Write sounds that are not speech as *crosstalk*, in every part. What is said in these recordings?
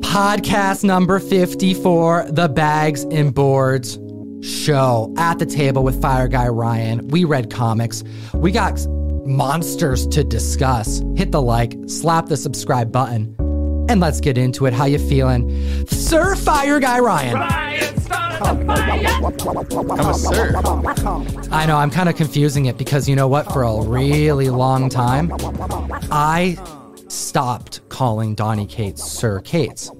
Podcast number 54, The Bags and Boards Show. At the table with Fire Guy Ryan. We read comics. We got monsters to discuss. Hit the like, slap the subscribe button, and let's get into it. How you feeling? Sir Fire Guy Ryan. I'm a sir. I know I'm kind of confusing it because you know what? For a really long time, I stopped calling Donny Cates Sir Cates.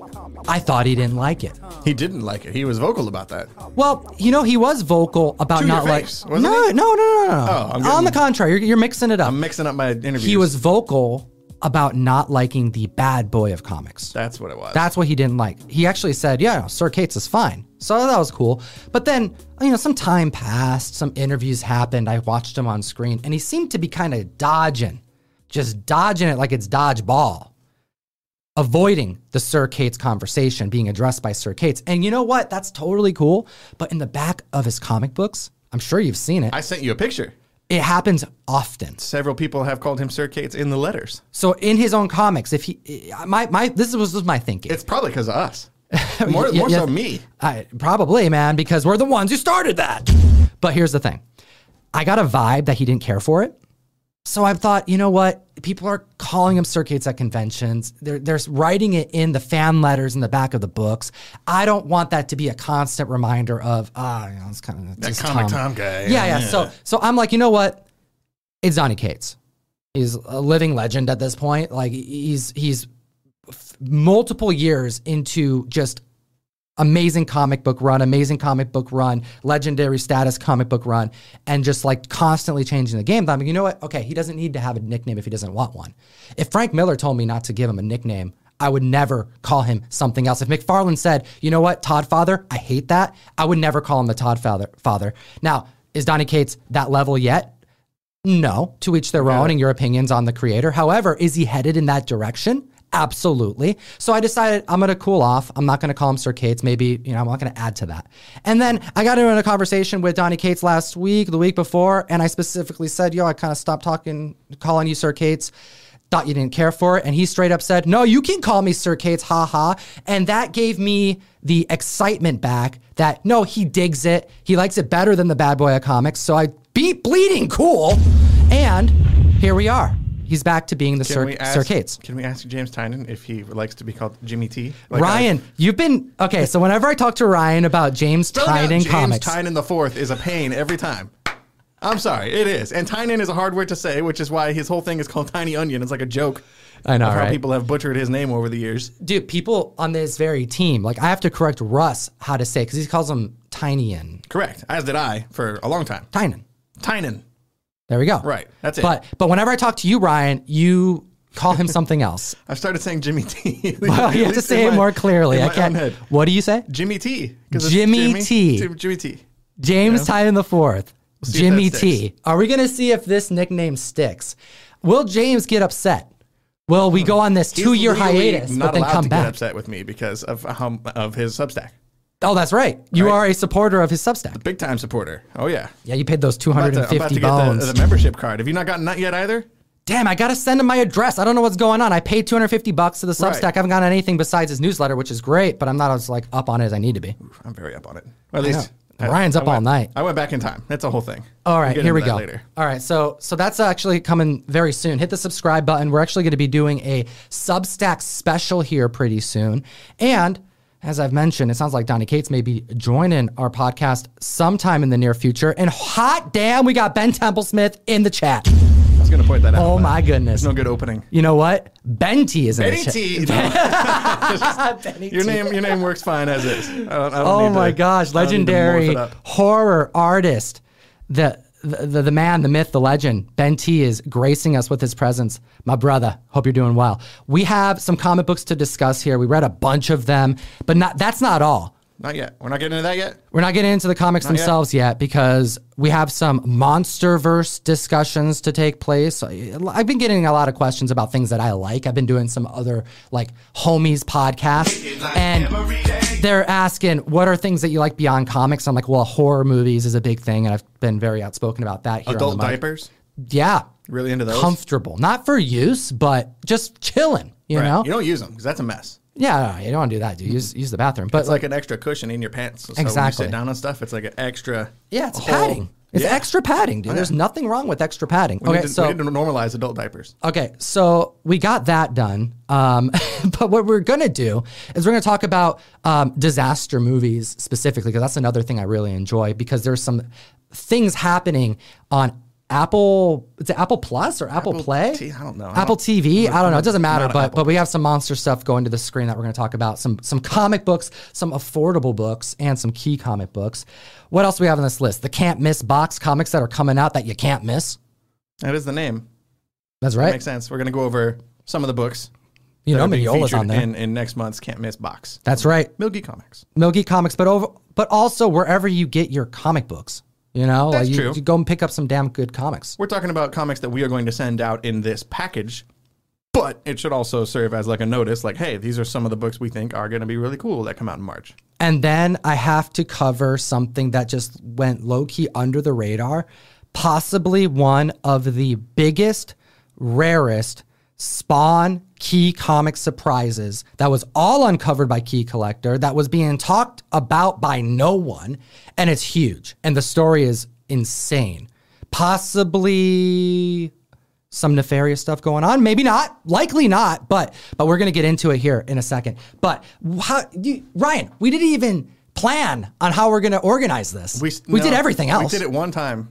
I thought he didn't like it. He didn't like it. He was vocal about that. Well, you know, he was vocal about To not your like. face, no, wasn't no, he? no, no, no, no. Oh, I'm On the contrary, you're, you're mixing it up. I'm mixing up my interviews. he was vocal about not liking the bad boy of comics. That's what it was. That's what he didn't like. He actually said, "Yeah, no, Sir Cates is fine." So that was cool. But then, you know, some time passed, some interviews happened. I watched him on screen, and he seemed to be kind of dodging, just dodging it like it's dodgeball, avoiding the Sir Cates conversation being addressed by Sir Cates. And you know what? That's totally cool. But in the back of his comic books, I'm sure you've seen it. I sent you a picture. it happens often. Several people have called him Sir Cates in the letters. So in his own comics, if he, my my, this was, my thinking. It's probably because of us. *laughs* More, Yeah, more yeah. so me. I, probably, man, because we're the ones who started that. But here's the thing I got a vibe that he didn't care for it. So I thought, you know what? People are calling him Sir Cates at conventions. They're, they're writing it in the fan letters in the back of the books. I don't want that to be a constant reminder of, ah, you know, it's kind of That comic Tom. Tom guy. Yeah, yeah. So, so I'm like, you know what? It's Donny Cates. He's a living legend at this point. Like he's he's f- multiple years into just amazing comic book run, amazing comic book run, legendary status comic book run, and just like constantly changing the game. I'm like, you know what? Okay, he doesn't need to have a nickname if he doesn't want one. If Frank Miller told me not to give him a nickname, I would never call him something else. If McFarlane said, you know what, Todd Father, I hate that, I would never call him the Todd Father. Father. Now, is Donny Cates that level yet? No, to each their own and your opinions on the creator. However, is he headed in that direction? Absolutely. So I decided I'm going to cool off. I'm not going to call him Sir Cates. Maybe, you know, I'm not going to add to that. And then I got into a conversation with Donny Cates last week, the week before, and I specifically said, yo, I kind of stopped talking, calling you Sir Cates. Thought you didn't care for it. And he straight up said, no, you can call me Sir Cates, ha ha. And that gave me the excitement back that no, he digs it. He likes it better than the bad boy of comics. So I beat bleeding cool. And here we are. He's back to being the Sir, ask. Can we ask James Tynion if he likes to be called Jimmy T? Like Ryan, uh, you've been okay. So whenever I talk to Ryan about James I- Tynion James comics, Tynion the fourth is a pain every time. I'm sorry, it is. And Tynion is a hard word to say, which is why his whole thing is called Tiny Onion. It's like a joke. I know, of how right? people have butchered his name over the years. dude, people on this very team, like I have to correct Russ how to say because he calls him Tinyan, Correct. As did I for a long time. Tynion. Tynion. There we go. Right, that's it. But but whenever I talk to you, Ryan, you call him something else. *laughs* I've started saying Jimmy T. *laughs* Well, you have to say it more clearly. I can't. Head. What do you say? Jimmy T. it's Jimmy T. Jimmy T. James Tynion the fourth. Jimmy T. Are we gonna see if this nickname sticks? Will James get upset? Will we go on this two-year hiatus not but then come to back? get upset with me because of how, of his Substack. Oh, that's right. You Right. are a supporter of his Substack. Big time supporter. Oh yeah. Yeah, you paid those two I'm about to, I'm about fifty bones. the, the membership card. Have you not gotten that yet either? Damn, I gotta send him my address. I don't know what's going on. I paid 250 bucks to the Substack. Right. I haven't gotten anything besides his newsletter, which is great, but I'm not as like up on it as I need to be. I'm very up on it. Or at least know. Ryan's up went- all night. I went back in time. That's a whole thing. All right, We'll here we go. Later. All right, so so that's uh, actually coming very soon. Hit the subscribe button. We're actually going to be doing a Substack special here pretty soon. And as I've mentioned, it sounds like Donny Cates may be joining our podcast sometime in the near future. And hot damn, we got Ben Templesmith in the chat. I was going to point that out. Oh my goodness. There's no good opening. You know what? Ben T is in Benny the chat. T. *laughs* No. Benny *laughs* your T. name, your name works fine as is. I don't, I don't Oh my to- gosh, I don't need to morph legendary horror artist. The, the the the man, the myth, the legend, Ben T is gracing us with his presence. My brother, hope you're doing well. We have some comic books to discuss here. We read a bunch of them, but not that's not all. Not yet. We're not getting into that yet. We're not getting into the comics yet. themselves yet because we have some MonsterVerse discussions to take place. I've been getting a lot of questions about things that I like. I've been doing some other like homies podcasts, and they're asking what are things that you like beyond comics. I'm like, well, horror movies is a big thing, and I've been very outspoken about that here. Adult on the diapers. Yeah, Really into those? comfortable, not for use, but just chilling. You Right. know? You don't use them because that's a mess. Yeah, no, you don't want to do that, dude. Use use the bathroom, but It's like an extra cushion in your pants. So when you Exactly. sit down on stuff, it's like an extra. yeah, it's padding. It's Yeah. extra padding, dude. There's nothing wrong with extra padding. We, okay, need to, so we need to normalize adult diapers. Okay, so we got that done. Um, *laughs* but what we're gonna do is we're gonna talk about um, disaster movies specifically because that's another thing I really enjoy because there's some things happening on Apple. Is it Apple Plus or Apple, Apple Play? T- I don't know. I Apple don't- TV. I don't know. It doesn't matter. But Apple. but we have some monster stuff going to the screen that we're gonna talk about. Some some comic books, some affordable books, and some key comic books. What else do we have on this list? The can't miss box comics that are coming out that you can't miss. That is the name. That's right. That Makes sense. We're gonna go over some of the books. You know, Mignola's on there. in, in next month's can't miss box. That's right. Mill Geek Comics. Mill Geek Comics, but over, but also wherever you get your comic books. You know, That's like you, true. you go and pick up some damn good comics. We're talking about comics that we are going to send out in this package, but it should also serve as like a notice, like, hey, these are some of the books we think are going to be really cool that come out in March. And then I have to cover something that just went low key under the radar, possibly one of the biggest, rarest Spawn key comic surprises that was all uncovered by Key Collector, that was being talked about by no one, and it's huge. And the story is insane. Possibly some nefarious stuff going on. Maybe not. Likely not. But but we're gonna get into it here in a second. But how, you, Ryan, we didn't even plan on how we're gonna organize this. We, no, did everything else. We did it one time,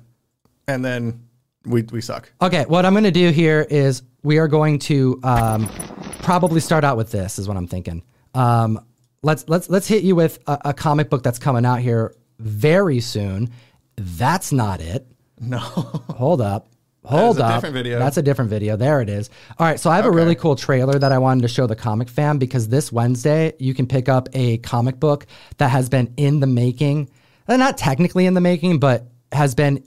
and then we, we suck. Okay, what I'm going to do here is we are going to um, probably start out with this. Is what I'm thinking. Um, let's let's let's hit you with a, a comic book that's coming out here very soon. That's not it. No. *laughs* Hold up. Hold up. That's a different video. That's a different video. There it is. All right. So I have a really cool trailer that I wanted to show the comic fan because this Wednesday you can pick up a comic book that has been in the making. uh, Not technically in the making, but has been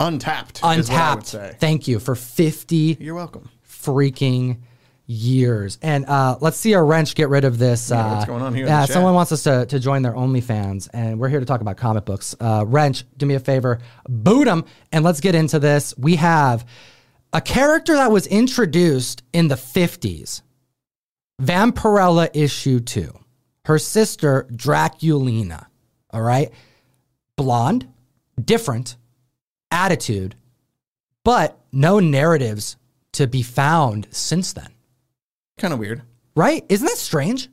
Untapped. Is what I would untapped. Thank you for 50 You're welcome. freaking years. And uh, let's see our wrench get rid of this. Yeah, uh, what's going on here Yeah, someone wants us to, to join their OnlyFans, and we're here to talk about comic books. Uh, wrench, do me a favor, boot them, and let's get into this. We have a character that was introduced in the 50s, Vampirella issue 2. Her sister, Draculina. All right? Blonde, different, attitude, but no narratives to be found since then. Kind of weird. Right? Isn't that strange?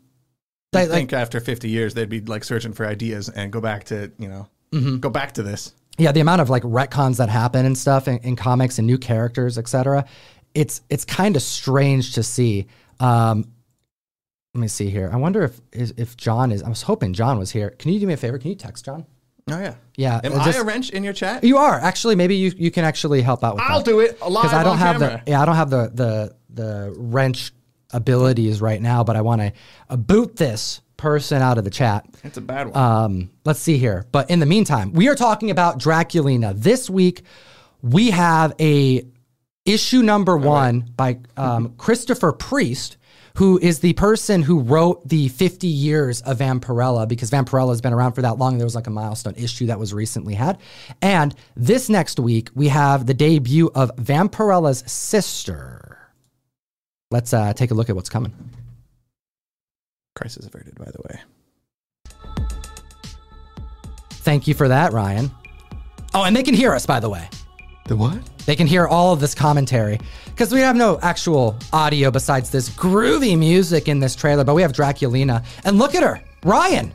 I Like, think after 50 years, they'd be like searching for ideas and go back to, you know, Mm-hmm. go back to this. yeah, the amount of like retcons that happen and stuff in, in comics and new characters, etc. It's it's kind of strange to see. Um, let me see here. I wonder if if John is. I was hoping John was here. Can you do me a favor? Can you text John? Oh, yeah. Yeah, Am uh, I just- a wrench in your chat? You are actually. Maybe you you can actually help out with I'll that. do it live because I don't on have camera. the yeah I don't have the the the wrench abilities right now, but I want to uh, boot this person out of the chat. It's a bad one. Um, let's see here. But in the meantime, we are talking about Draculina. This week, we have a issue number one by um, Christopher Priest, who is the person who wrote the 50 years of Vampirella because Vampirella has been around for that long. There was like a milestone issue that was recently had. And this next week, we have the debut of Vampirella's sister. Let's uh, take a look at what's coming. Crisis averted, by the way. Thank you for that, Ryan. Oh, and they can hear us, by the way. The what? They can hear all of this commentary because we have no actual audio besides this groovy music in this trailer, but we have Draculina. And look at her, Ryan.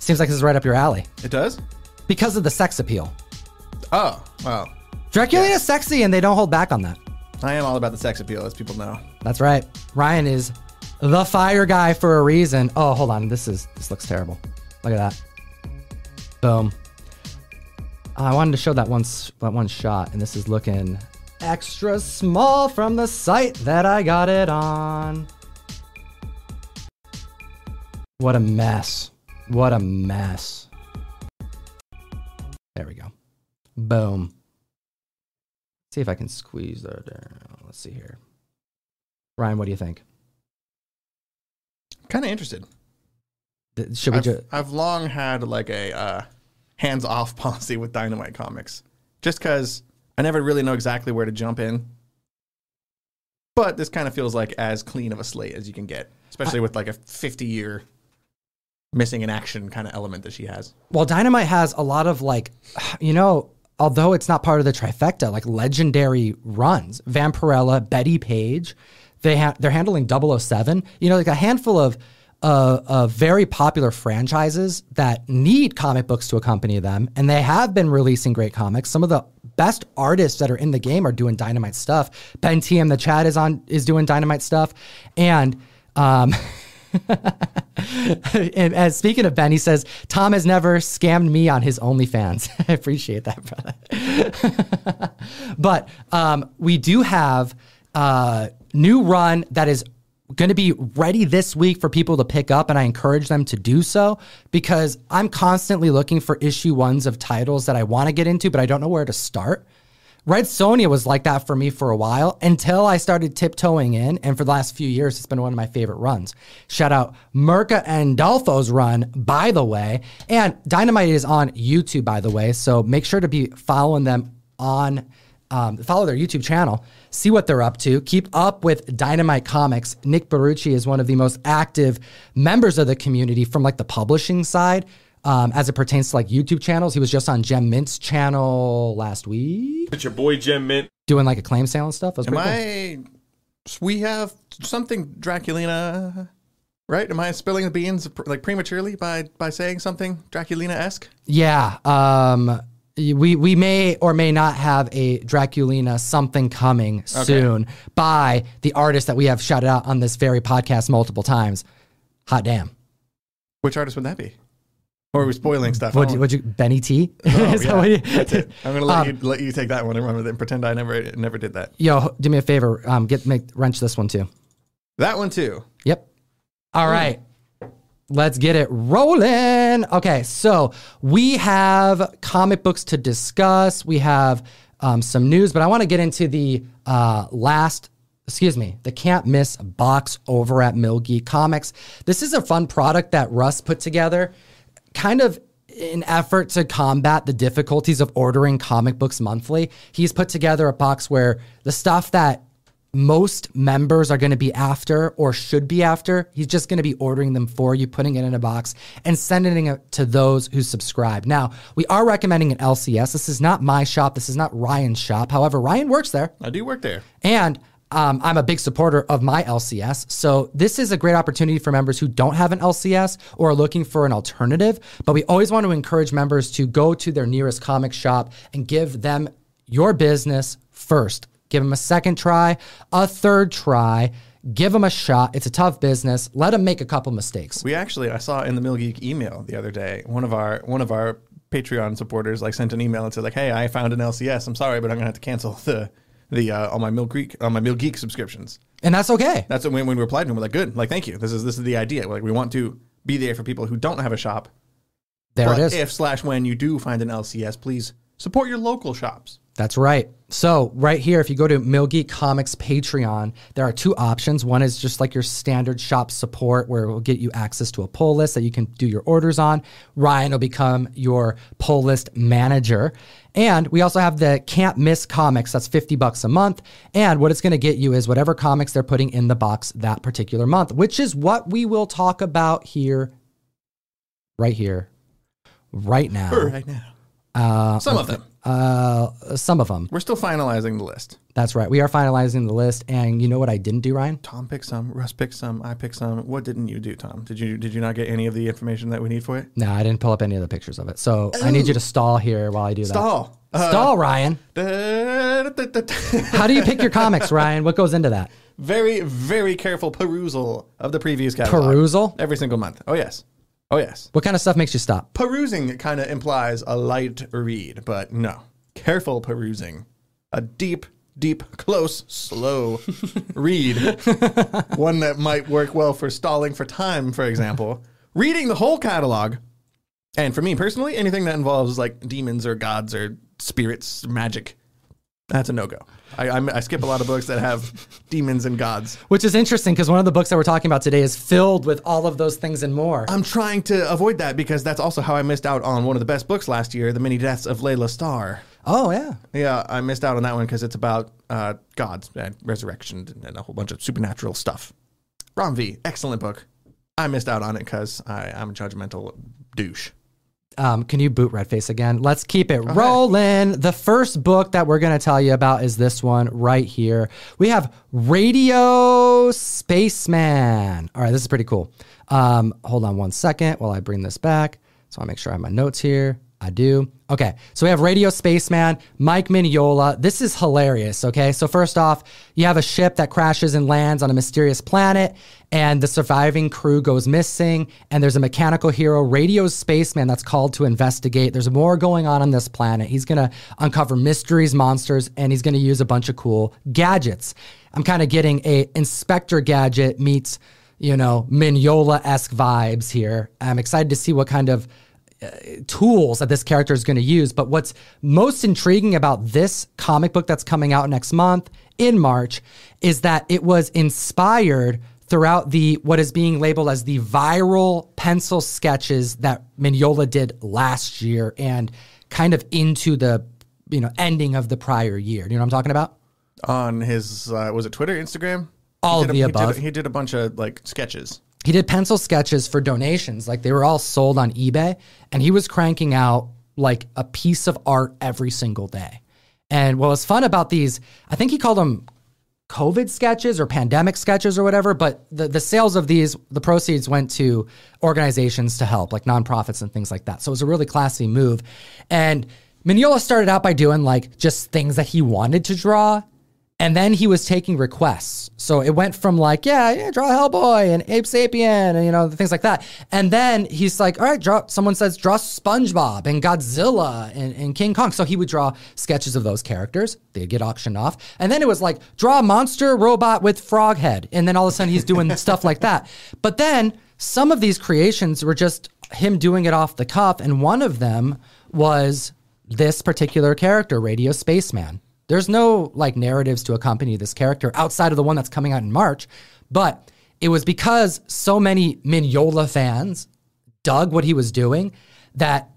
Seems like this is right up your alley It does? because of the sex appeal. Oh, well. Draculina's sexy and they don't hold back on that. I am all about the sex appeal, as people know. That's right. Ryan is the fire guy for a reason. Oh, hold on. This is this looks terrible. Look at that. Boom. Oh, I wanted to show that one that one shot, and this is looking extra small from the site that I got it on. What a mess. What a mess. There we go. Boom. See if I can squeeze that down. Let's see here. Ryan, what do you think? Kind of interested. Should we I've, I've long had like a uh, hands off *laughs* policy with Dynamite Comics. Just because I never really know exactly where to jump in. But this kind of feels like as clean of a slate as you can get, especially with like a 50 year missing in action kind of element that she has. Well, Dynamite has a lot of like, you know, although it's not part of the trifecta, like legendary runs. Vampirella, Bettie Page, they ha- they're handling 007. You know, like a handful of uh, of very popular franchises that need comic books to accompany them, and they have been releasing great comics. Some of the best artists that are in the game are doing dynamite stuff. Ben T in the chat is on is doing dynamite stuff, and um, *laughs* and, and speaking of Ben, he says Tom has never scammed me on his OnlyFans. *laughs* I appreciate that, brother. *laughs* but um, we do have a new run that is going to be ready this week for people to pick up, and I encourage them to do so because I'm constantly looking for issue ones of titles that I want to get into, but I don't know where to start. Red Sonja was like that for me for a while until I started tiptoeing in. And for the last few years, it's been one of my favorite runs. Shout out Mirka Andolfo's run, by the way. And Dynamite is on YouTube, by the way. So make sure to be following them on, um, follow their YouTube channel, see what they're up to. Keep up with Dynamite Comics. Nick Barrucci is one of the most active members of the community from like the publishing side um, as it pertains to like YouTube channels. He was just on Gem Mint's channel last week. It's your boy Gem Mint. Doing like a claim sale and stuff. Am I? We have something Draculina, right? Am I spilling the beans like prematurely by by saying something Draculina esque? Yeah. Um, we we may or may not have a Draculina something coming okay. soon by the artist that we have shouted out on this very podcast multiple times. Hot damn. Which artist would that be? Or are we spoiling stuff? What would you, Benny T? Oh, *laughs* yeah. you, That's it. I'm gonna let um, you let you take that one and run with it and pretend I never never did that. Yo, do me a favor. Um, get make wrench this one too. That one too. Yep. All right. Let's get it rolling. Okay, so we have comic books to discuss. We have um, some news, but I want to get into the uh, last excuse me, the can't miss box over at Mill Geek Comics. This is a fun product that Russ put together kind of in effort to combat the difficulties of ordering comic books monthly, he's put together a box where the stuff that most members are going to be after or should be after, he's just going to be ordering them for you, putting it in a box, and sending it to those who subscribe. Now, we are recommending an LCS. This is not my shop. This is not Ryan's shop. However, Ryan works there. I do work there. And um, I'm a big supporter of my LCS. So this is a great opportunity for members who don't have an LCS or are looking for an alternative. But we always want to encourage members to go to their nearest comic shop and give them your business first. Give them a second try, a third try. Give them a shot. It's a tough business. Let them make a couple mistakes. We actually, I saw in the Mill Geek email the other day, one of our one of our Patreon supporters like sent an email and said like, "Hey, I found an LCS. I'm sorry, but I'm gonna have to cancel *laughs* the the uh, on my Mill Geek on my Mill Geek subscriptions. And that's okay. That's when, when we replied to him. We're like, good, like thank you. This is this is the idea. Like we want to be there for people who don't have a shop. There but it is. If slash when you do find an LCS, please support your local shops. That's right. So right here, if you go to Mill Geek Comics Patreon, there are two options. One is just like your standard shop support, where it will get you access to a pull list that you can do your orders on. Ryan will become your pull list manager. And we also have the can't miss comics. That's 50 bucks a month. And what it's going to get you is whatever comics they're putting in the box that particular month, which is what we will talk about here, right here, right now. Right now. Uh, Some of them. Uh, some of them. We're still finalizing the list. That's right. We are finalizing the list, and you know what I didn't do, Ryan? Tom picked some. Russ picked some. I picked some. What didn't you do, Tom? Did you did you not get any of the information that we need for it? No, I didn't pull up any of the pictures of it. So I need you to stall here while I do stall. that. Stall. Stall, Ryan. *laughs* How do you pick your comics, Ryan? What goes into that? Very, very careful perusal of the previous catalog. Perusal every single month. Oh yes. Oh, yes. What kind of stuff makes you stop? Perusing kind of implies a light read, but no. Careful perusing. A deep, deep, close, slow *laughs* read. One that might work well for stalling for time, for example. Reading the whole catalog. And for me personally, anything that involves like demons or gods or spirits, magic, that's a no go. I, I'm, I skip a lot of books that have *laughs* demons and gods. Which is interesting because one of the books that we're talking about today is filled with all of those things and more. I'm trying to avoid that because that's also how I missed out on one of the best books last year, The Many Deaths of Laila Starr. Oh yeah. Yeah, I missed out on that one because it's about uh, gods and resurrection and a whole bunch of supernatural stuff. Ram V, excellent book. I missed out on it because I'm a judgmental douche. Um, can you boot Redface again? Let's keep it rolling. The first book that we're going to tell you about is this one right here. We have Radio Spaceman. All right, this is pretty cool. Um, hold on one second while I bring this back. So I make sure I have my notes here. I do. Okay, so we have Radio Spaceman, Mike Mignola. This is hilarious. Okay, so first off, you have a ship that crashes and lands on a mysterious planet, and the surviving crew goes missing. And there's a mechanical hero, Radio Spaceman, that's called to investigate. There's more going on on this planet. He's gonna uncover mysteries, monsters, and he's gonna use a bunch of cool gadgets. I'm kind of getting a Inspector Gadget meets, you know, Mignola esque vibes here. I'm excited to see what kind of tools that this character is going to use. But what's most intriguing about this comic book that's coming out next month in March is that it was inspired throughout the what is being labeled as the viral pencil sketches that Mignola did last year and kind of into the you know ending of the prior year. You know what I'm talking about? On his uh, was it Twitter, Instagram? All of did the above. He did, he did a bunch of like sketches. He did pencil sketches for donations like they were all sold on ebay and he was cranking out like a piece of art every single day. And what was fun about these i think he called them covid sketches or pandemic sketches or whatever but the, the sales of these the proceeds went to organizations to help like nonprofits and things like that. So it was a really classy move. And Mignola started out by doing like just things that he wanted to draw and then he was taking requests. So it went from like, yeah, yeah, draw Hellboy and Abe Sapien and you know things like that. And then he's like, all right, draw. Someone says draw SpongeBob and Godzilla and, and King Kong. So he would draw sketches of those characters. They'd get auctioned off. And then it was like draw a monster robot with frog head. And then all of a sudden he's doing *laughs* stuff like that. But then some of these creations were just him doing it off the cuff. And one of them was this particular character, Radio Spaceman. There's no like narratives to accompany this character outside of the one that's coming out in March, but it was because so many Mignola fans dug what he was doing that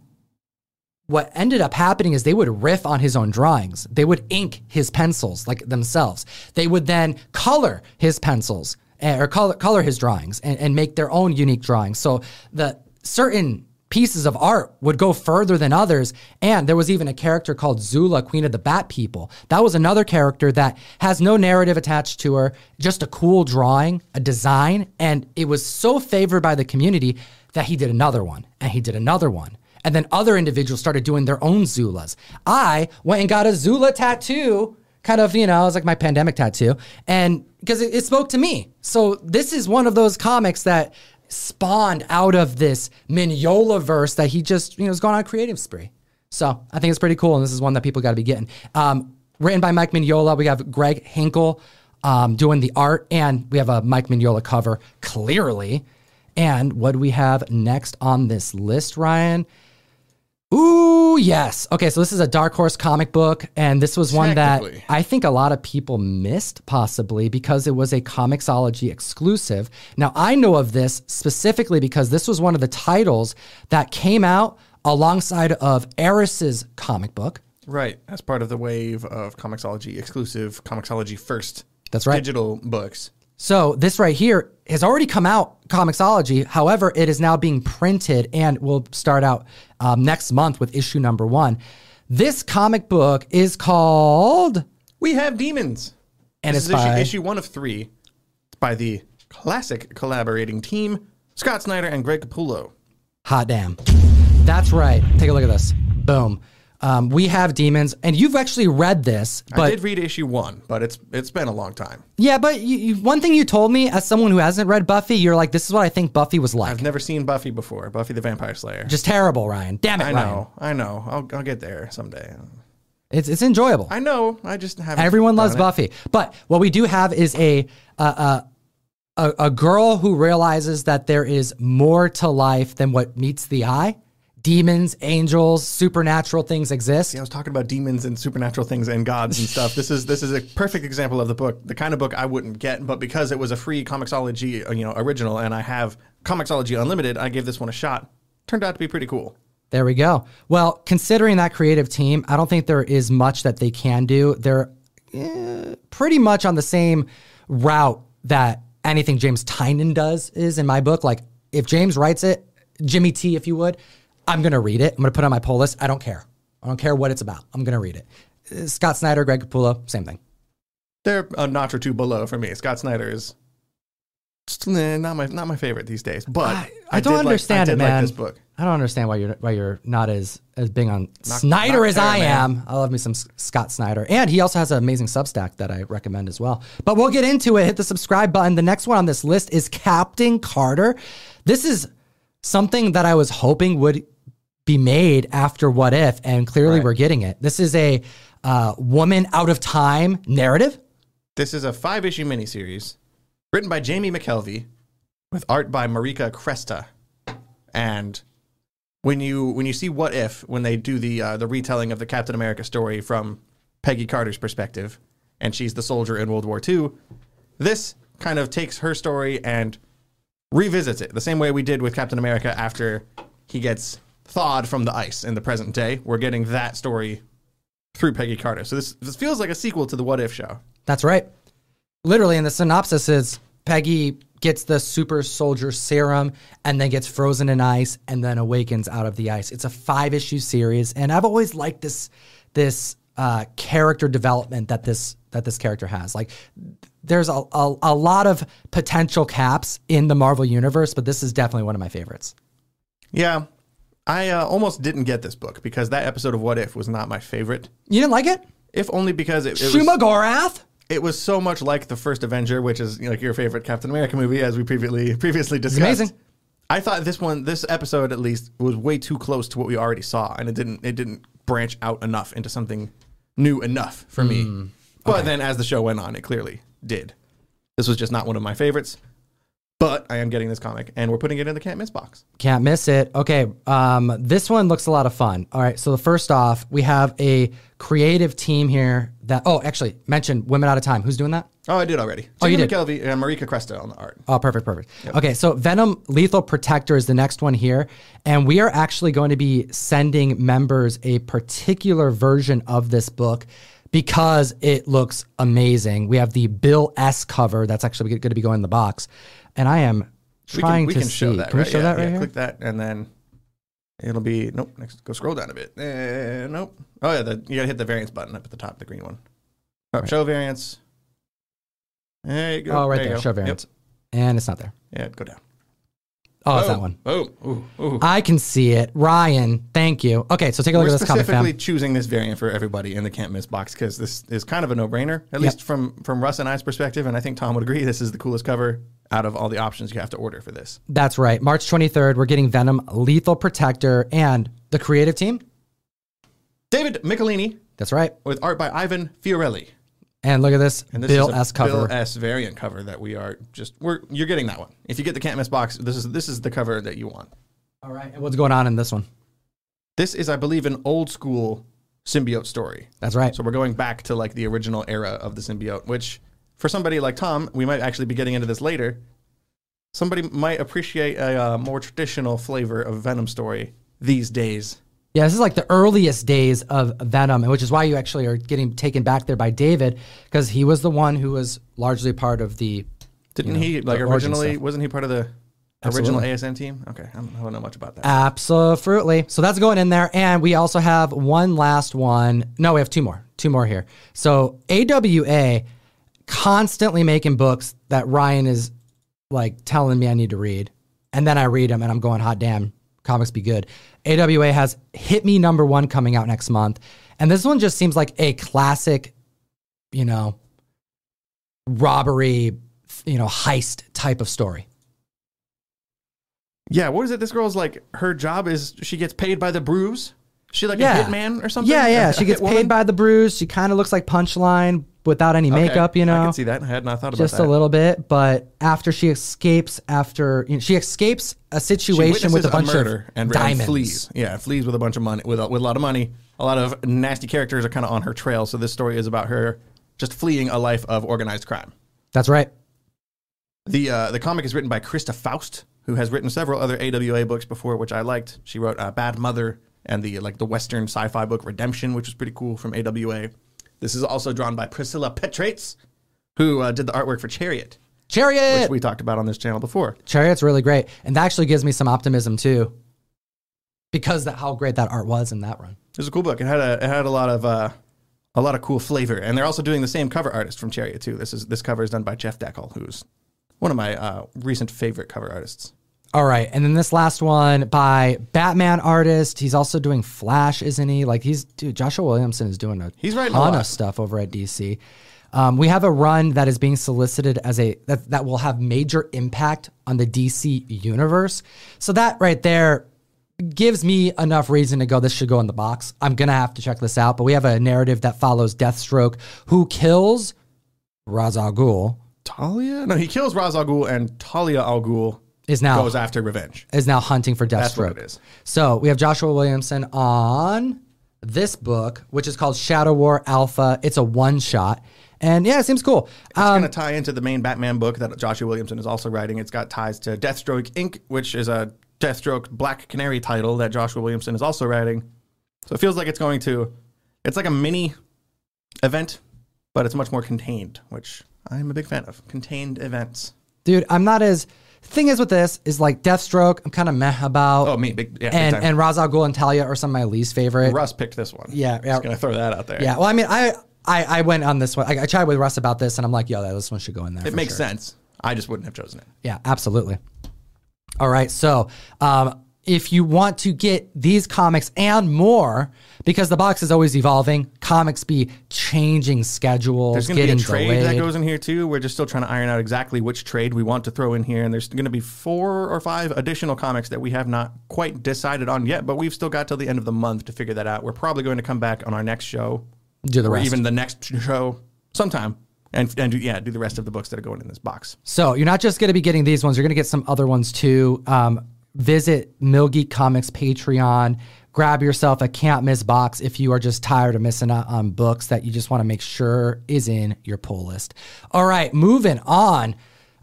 what ended up happening is they would riff on his own drawings. They would ink his pencils like themselves. They would then color his pencils eh, or color, color his drawings and, and make their own unique drawings. So the certain pieces of art would go further than others. And there was even a character called Zula, Queen of the Bat People. That was another character that has no narrative attached to her, just a cool drawing, a design. And it was so favored by the community that he did another one and he did another one. And then other individuals started doing their own Zulas. I went and got a Zula tattoo, kind of, you know, it was like my pandemic tattoo. And because it, it spoke to me. So this is one of those comics that spawned out of this Mignola verse that he just, you know, was going on a creative spree. So I think it's pretty cool. And this is one that people got to be getting. Um, written by Mike Mignola. We have Greg Hinkle um, doing the art, and we have a Mike Mignola cover, clearly. And what do we have next on this list, Ryan? Ooh, yes. Okay, so this is a Dark Horse comic book, and this was one that I think a lot of people missed, possibly because it was a Comixology exclusive. Now, I know of this specifically because this was one of the titles that came out alongside of Eris's comic book. Right, as part of the wave of Comixology exclusive, Comixology first That's right. digital books. So this right here has already come out Comixology. However, it is now being printed and will start out um, next month with issue number one. This comic book is called We have demons, And this it's is issue, issue one of three. By the classic collaborating team Scott Snyder and Greg Capullo. Hot Damn. That's right. Take a look at this. Boom. Um, we have demons, and you've actually read this, I did read issue one, but it's it's been a long time. yeah, but you, you, one thing you told me as someone who hasn't read Buffy, you're like, this is what I think Buffy was like. I've never seen Buffy before. Buffy the Vampire Slayer. Just terrible, Ryan. Damn it, I Ryan. know, I know. I'll, I'll get there someday. It's it's enjoyable. I know. I just haven't. Everyone loves it. Buffy, but what we do have is a a, a a a girl who realizes that there is more to life than what meets the eye. Demons, angels, supernatural things exist. I was talking about demons and supernatural things and gods and stuff. This is this is a perfect example of the book, the kind of book I wouldn't get, but because it was a free Comixology, uh, you know, original, and I have Comixology Unlimited, I gave this one a shot. Turned out to be pretty cool. There we go. Well, considering that creative team, I don't think there is much that they can do. They're eh, pretty much on the same route that anything James Tynion does is in my book. Like if James writes it, Jimmy T, if you would, I'm gonna read it. I'm gonna put it on my pull list. I don't care. I don't care what it's about. I'm gonna read it. Uh, Scott Snyder, Greg Capullo, same thing. They're a notch or two below for me. Scott Snyder is not my not my favorite these days. But I, I don't like- understand I it, did like man. this book. I don't understand why you're why you're not as as big on Snyder not as fair, I man. am. I love me some S- Scott Snyder, and he also has an amazing Substack that I recommend as well. But we'll get into it. Hit the subscribe button. The next one on this list is Captain Carter. This is something that I was hoping would be made after What If, and clearly Right. we're getting it. This is a uh, woman out of time narrative. This is a five issue miniseries written by Jamie McKelvie with art by Marika Cresta. And when you when you see What If when they do the uh, the retelling of the Captain America story from Peggy Carter's perspective, and she's the soldier in World War II, this kind of takes her story and revisits it the same way we did with Captain America after he gets thawed from the ice in the present day. We're getting that story through Peggy Carter. So this this feels like a sequel to the What If show. That's right. Literally, in the synopsis is Peggy gets the super soldier serum and then gets frozen in ice and then awakens out of the ice. It's a five issue series, and I've always liked this this uh, character development that this that this character has. Like, there's a, a a lot of potential caps in the Marvel universe, but this is definitely one of my favorites. Yeah. I uh, almost didn't get this book because that episode of What If was not my favorite. You didn't like it? If only because it, it, Shuma was, Gorath? it was so much like the first Avenger, which is you know, like your favorite Captain America movie, as we previously previously discussed. amazing. I thought this one, this episode at least, was way too close to what we already saw, and it didn't it didn't branch out enough into something new enough for Hmm. me. But then as the show went on, it clearly did. This was just not one of my favorites. But I am getting this comic, and we're putting it in the can't miss box. Can't miss it. Okay, um, this one looks a lot of fun. All right, so the first off, we have a creative team here that. Oh, actually, mentioned Women Out of Time. Who's doing that? Oh, I did already. Oh, you did? McKelvie and Marika Cresta on the art. Oh, perfect, perfect. Okay, so Venom Lethal Protector is the next one here. And we are actually going to be sending members a particular version of this book because it looks amazing. We have the Bill S cover that's actually going to be going in the box. And I am We trying can, we to can see. show that. can right? we show yeah, that right yeah, here? Click that, and then it'll be nope. Next, go scroll down a bit. Uh, nope. Oh yeah, the, you gotta hit the variance button up at the top, the green one. Oh, Show variance. There you go. Oh, right there. go. Show Yep. And it's not there. Yeah, go down. Oh, it's that oh, one. Boom. Ooh, ooh. I can see it. Ryan, thank you. Okay, so take a look We're at this comic specifically fam. choosing this variant for everybody in the can't miss box because this is kind of a no brainer, at least from from Russ and I's perspective, and I think Tom would agree. This is the coolest cover out of all the options you have to order for this. That's right. March 23rd, we're getting Venom Lethal Protector and the creative team. David Michelinie That's right. with art by Ivan Fiorelli. And look at this, And this Bill is a S cover. Bill S variant cover that we are just we're you're getting that one. If you get the can't miss box, this is this is the cover that you want. All right. And what's going on in this one? This is, I believe, an old school symbiote story. That's right. So we're going back to like the original era of the symbiote, which for somebody like Tom, we might actually be getting into this later. Somebody might appreciate a uh, more traditional flavor of Venom story these days. Yeah, this is like the earliest days of Venom, which is why you actually are getting taken back there by David because he was the one who was largely part of the. Didn't know, he like originally? Wasn't he part of the Absolutely. original ASM team? Okay, I don't, I don't know much about that. Absolutely. So that's going in there. And we also have one last one. No, we have two more. Two more here. So AWA constantly making books that Ryan is like telling me I need to read. And then I read them and I'm going, hot damn, comics be good. AWA has Hit Me Number One coming out next month. And this one just seems like a classic, you know, robbery, you know, heist type of story. Yeah, what is it? This girl's like her job is she gets paid by the bruise. She like Yeah. a hitman or something. Yeah, yeah. She gets paid by the bruise. She kind of looks like Punchline without any Okay, makeup, you know. I can see that. I had not thought about just that. a little bit. But after she escapes, after you know, she escapes a situation with a bunch murder of and, and diamonds. flees. Yeah, flees with a bunch of money, with a, with a lot of money. A lot of nasty characters are kind of on her trail. So this story is about her just fleeing a life of organized crime. That's right. The uh, the comic is written by Christa Faust, who has written several other AWA books before, which I liked. She wrote uh, Bad Mother and the like the Western sci-fi book Redemption, which was pretty cool from AWA. This is also drawn by Priscilla Petraites, who uh, did the artwork for Chariot, Chariot. which we talked about on this channel before. Chariot's really great, and that actually gives me some optimism too, because that how great that art was in that run. It was a cool book. It had a it had a lot of uh, a lot of cool flavor, and they're also doing the same cover artist from Chariot too. This is this cover is done by Jeff Dekal, who's one of my uh, recent favorite cover artists. All right, and then this last one by Batman artist. He's also doing Flash, isn't he? Like he's dude. Joshua Williamson is doing a He's writing ton of stuff over at DC. Um, we have a run that is being solicited as a that, that will have major impact on the DC universe. So that right there gives me enough reason to go. This should go in the box. I'm gonna have to check this out. But we have a narrative that follows Deathstroke, who kills Ra's al Ghul, Talia? No, he kills Ra's al Ghul, and Talia al Ghul is now goes after revenge. is now hunting for Deathstroke. That's what it is. So we have Joshua Williamson on this book, which is called Shadow War Alpha. It's a one shot. And yeah, it seems cool. It's Um, going to tie into the main Batman book that Joshua Williamson is also writing. It's got ties to Deathstroke Inc., which is a Deathstroke Black Canary title that Joshua Williamson is also writing. So it feels like it's going to, it's like a mini event, but it's much more contained, which I'm a big fan of. Contained events. dude, I'm not as. Thing is with this is like Deathstroke. I'm kind of meh about. Oh, me, big, yeah, big and time. and Ra's al Ghul and Talia are some of my least favorite. Russ picked this one. Yeah, yeah. Just going to throw that out there. Yeah. Well, I mean, I I, I went on this one. I, I chatted with Russ about this, and I'm like, yo, this one should go in there. It for makes sure. sense. I just wouldn't have chosen it. Yeah, absolutely. All right. So, um, if you want to get these comics and more, because the box is always evolving, comics be changing schedules, There's going to be a trade delayed. that goes in here too. We're just still trying to iron out exactly which trade we want to throw in here. And there's going to be four or five additional comics that we have not quite decided on yet, but we've still got till the end of the month to figure that out. We're probably going to come back on our next show Do the or rest. even the next show sometime and, and do, yeah, do the rest of the books that are going in this box. So you're not just going to be getting these ones; you're going to get some other ones too. Um, visit Mill Geek Comics Patreon. Grab yourself a can't miss box if you are just tired of missing out on books that you just want to make sure is in your pull list. All right, moving on.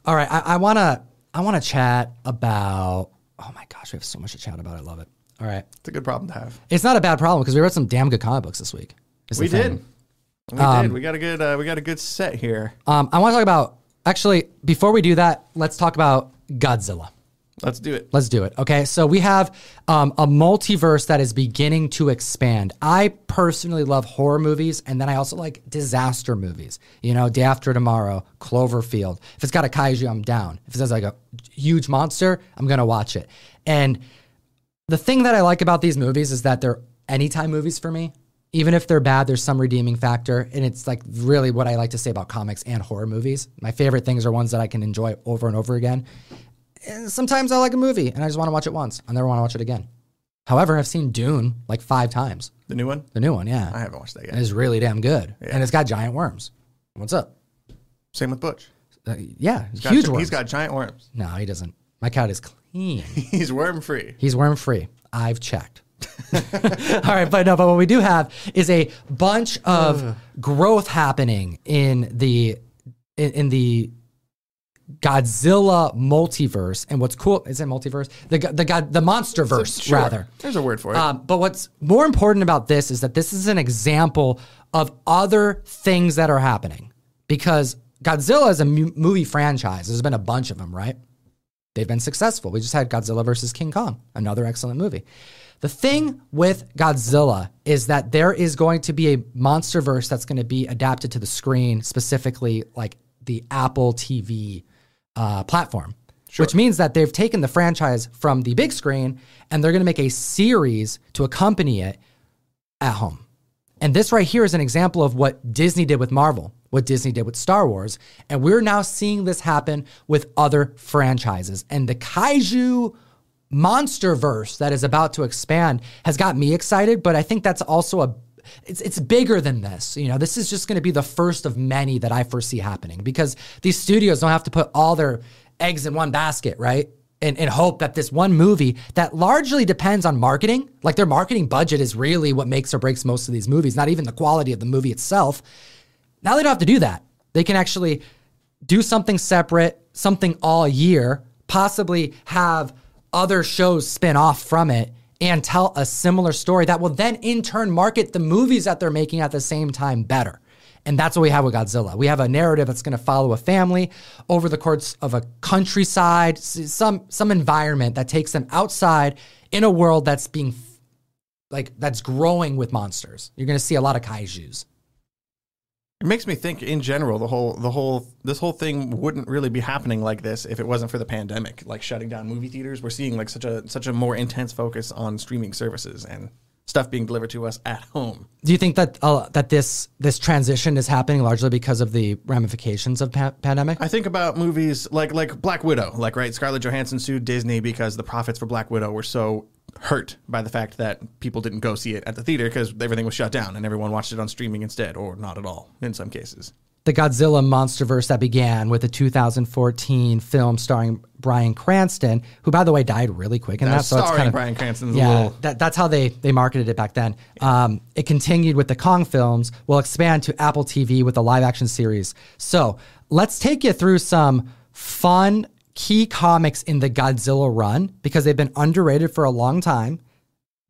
All right, I want to I want to chat about. Oh my gosh, we have so much to chat about. I love it. All right, It's a good problem to have. it's not a bad problem because we read some damn good comic books this week. We did. We did. We got a good. Uh, we got a good set here. Um, I want to talk about actually before we do that, let's talk about Godzilla. Let's do it. Let's do it. Okay. So we have um, a multiverse that is beginning to expand. I personally love horror movies, and then I also like disaster movies. You know, Day After Tomorrow, Cloverfield. If it's got a kaiju, I'm down. If it says like a huge monster, I'm to watch it. And the thing that I like about these movies is that they're anytime movies for me. Even if they're bad, there's some redeeming factor. And it's like really what I like to say about comics and horror movies. My favorite things are ones that I can enjoy over and over again. And sometimes I like a movie and I just want to watch it once. I never want to watch it again. However, I've seen Dune like five times. The new one. The new one, yeah. I haven't watched that And yet. it's really damn good. And it's got giant worms. What's up? Same with Butch. Uh, yeah, He's got, huge worms. He's got giant worms. no, he doesn't. My cat is clean. *laughs* He's worm free. He's worm free. I've checked. *laughs* All right, but no, but what we do have is a bunch of growth happening in the in, in the Godzilla multiverse. And what's cool is it multiverse? The the god the monster verse Sure. rather. There's a word for it. Um, but what's more important about this is that this is an example of other things that are happening because Godzilla is a mu- movie franchise. There's been a bunch of them, right? They've been successful. We just had Godzilla versus King Kong, another excellent movie. The thing with Godzilla is that there is going to be a monster verse that's going to be adapted to the screen, specifically like the Apple TV uh, platform. Which means that they've taken the franchise from the big screen and they're going to make a series to accompany it at home. And this right here is an example of what Disney did with Marvel, what Disney did with Star Wars. And we're now seeing this happen with other franchises. And the kaiju monster verse that is about to expand has got me excited, but I think that's also a it's it's bigger than this. You know, this is just going to be the first of many that I foresee happening because these studios don't have to put all their eggs in one basket, right? And, and hope that this one movie that largely depends on marketing, like their marketing budget is really what makes or breaks most of these movies, not even the quality of the movie itself. Now they don't have to do that. They can actually do something separate, something all year, possibly have other shows spin off from it and tell a similar story that will then in turn market the movies that they're making at the same time better. And that's what we have with Godzilla. We have a narrative that's going to follow a family over the course of a countryside, some some environment that takes them outside in a world that's being like that's growing with monsters. You're going to see a lot of kaiju's. It makes me think in general the whole the whole this whole thing wouldn't really be happening like this if it wasn't for the pandemic, like shutting down movie theaters. We're seeing like such a such a more intense focus on streaming services and stuff being delivered to us at home. Do you think that uh, that this this transition is happening largely because of the ramifications of pa- pandemic? I think about movies like like Black Widow, like right, Scarlett Johansson sued Disney because the profits for Black Widow were so hurt by the fact that people didn't go see it at the theater because everything was shut down and everyone watched it on streaming instead, or not at all in some cases. the Godzilla monsterverse that began with the 2014 film starring Bryan Cranston, who by the way died really quick in that. So it's starring kind of Bryan Cranston's yeah, little- that, that's how they they marketed it back then. Um, it continued with the Kong films. Will expand to Apple TV with a live action series. So let's take you through some fun key comics in the Godzilla run because they've been underrated for a long time.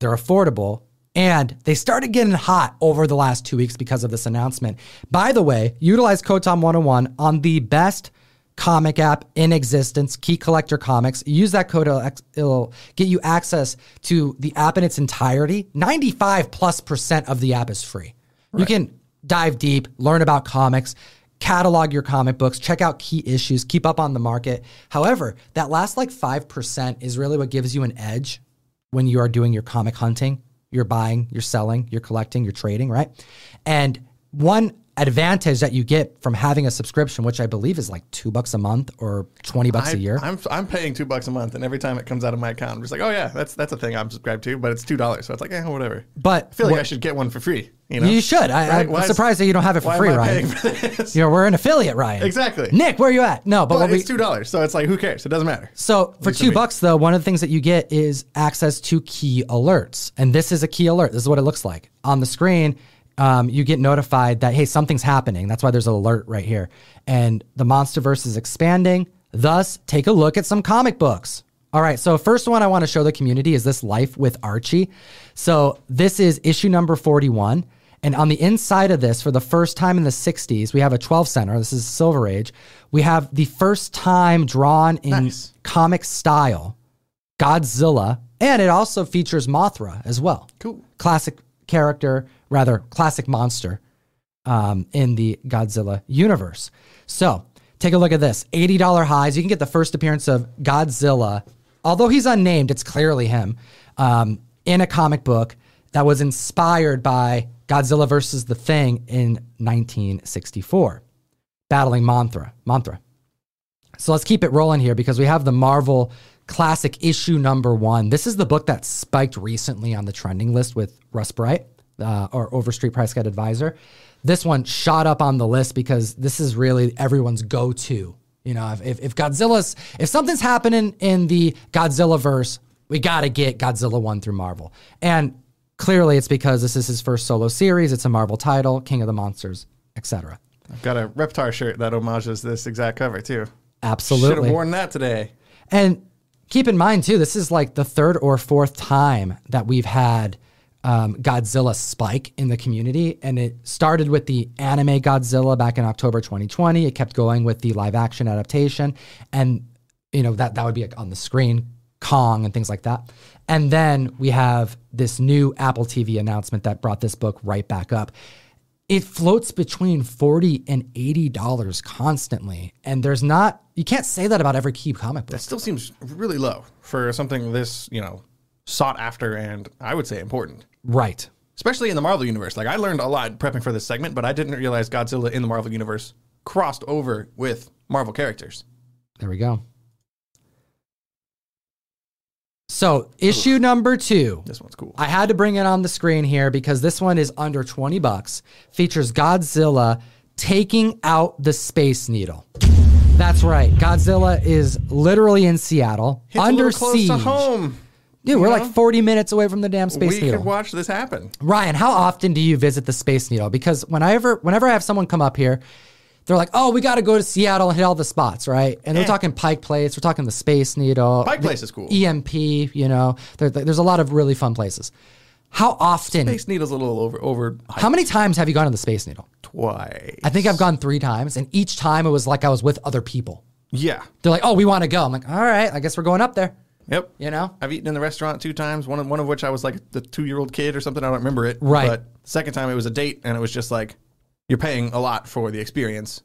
They're affordable. And they started getting hot over the last two weeks because of this announcement. By the way, utilize Kotom 101 on the best comic app in existence, Key Collector Comics. Use that code, it'll, it'll get you access to the app in its entirety. 95 plus percent of the app is free. You can dive deep, learn about comics, catalog your comic books, check out key issues, keep up on the market. However, that last like 5% is really what gives you an edge when you are doing your comic hunting, you're buying, you're selling, you're collecting, you're trading, right? And one advantage that you get from having a subscription, which I believe is like two bucks a month or 20 bucks a I- year. I'm I'm paying two bucks a month, and every time it comes out of my account, I'm just like, oh yeah, that's that's a thing I'm subscribed to, but it's two dollars, so it's like, eh, whatever. but I feel like I should get one for free. You know, you should. I, Right? I'm Why is- surprised that you don't have it for free, am Ryan. for? You know, we're an affiliate, Ryan. Exactly. Nick, where are you at? No, but, we, it's two dollars, so it's like, who cares? It doesn't matter. So for two bucks though, one of the things that you get is access to key alerts, and this is a key alert. This is what it looks like on the screen. Um, you get notified that hey, something's happening. That's why there's an alert right here, and the MonsterVerse is expanding. Thus, take a look at some comic books. All right, so first one I want to show the community is this Life with Archie. So this is issue number 41. And on the inside of this, for the first time in the 60s, we have a 12 center. This is Silver Age. We have the first time drawn in Nice. comic style Godzilla, and it also features Mothra as well. Cool. Classic character, rather, classic monster um, in the Godzilla universe. So take a look at this $80 highs. You can get the first appearance of Godzilla, although he's unnamed, it's clearly him, um, in a comic book that was inspired by Godzilla versus the Thing in 1964, battling Mothra. Mothra. So let's keep it rolling here because we have the Marvel Classic issue number one. This is the book that spiked recently on the trending list with Russ Bright uh, or Overstreet Price Guide Advisor. This one shot up on the list because this is really everyone's go to. You know, if, if, if Godzilla's, if something's happening in the Godzilla verse, we got to get Godzilla 1 through Marvel. And clearly it's because this is his first solo series. It's a Marvel title, King of the Monsters, etc. I've got a Reptar shirt that homages this exact cover too. Should Absolutely. have worn that today. And keep in mind too, this is like the third or fourth time that we've had um, Godzilla spike in the community, and it started with the anime Godzilla back in October 2020. It kept going with the live action adaptation, and you know that that would be like on the screen, Kong and things like that. And then we have this new Apple TV announcement that brought this book right back up it floats between 40 and 80 dollars constantly and there's not you can't say that about every key comic book That still seems really low for something this, you know, sought after and I would say important. right Especially in the Marvel universe. Like I learned a lot prepping for this segment, but I didn't realize Godzilla in the Marvel universe crossed over with Marvel characters. there we go so issue number two This one's cool. I had to bring it on the screen here because this one is under 20 bucks. Features Godzilla taking out the Space Needle. That's right. Godzilla is literally in Seattle It's under siege. home. Dude, we're like 40 minutes away from the damn Space we Needle. We could watch this happen. Ryan, how often do you visit the Space Needle? Because whenever whenever I have someone come up here, they're like, oh, we got to go to Seattle and hit all the spots, right? And they're Eh. talking Pike Place, we're talking the Space Needle, Pike Place is cool. EMP, you know, there, there's a lot of really fun places. How often? Space Needle's a little over over How many times have you gone to the Space Needle? twice. I think I've gone three times, and each time it was like I was with other people. Yeah. They're like, "Oh, we want to go." I'm like, "All right, I guess we're going up there." Yep. You know? I've eaten in the restaurant two times. One of, one of which I was like the two year old kid or something. I don't remember it. Right. But the second time it was a date, and it was just like you're paying a lot for the experience.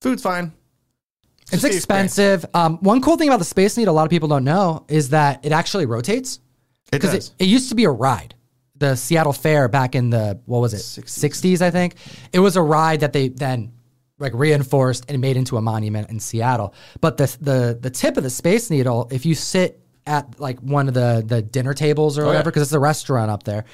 Food's fine. It's the expensive. Um, one cool thing about the Space Needle, a lot of people don't know, is that it actually rotates It does. it, it used to be a ride. The Seattle Fair back in the what was it, 60s. 60s, I think. It was a ride that they then like reinforced and made into a monument in Seattle. But the the the tip of the Space Needle, if you sit at like one of the the dinner tables or Oh, whatever, because it's a restaurant up there,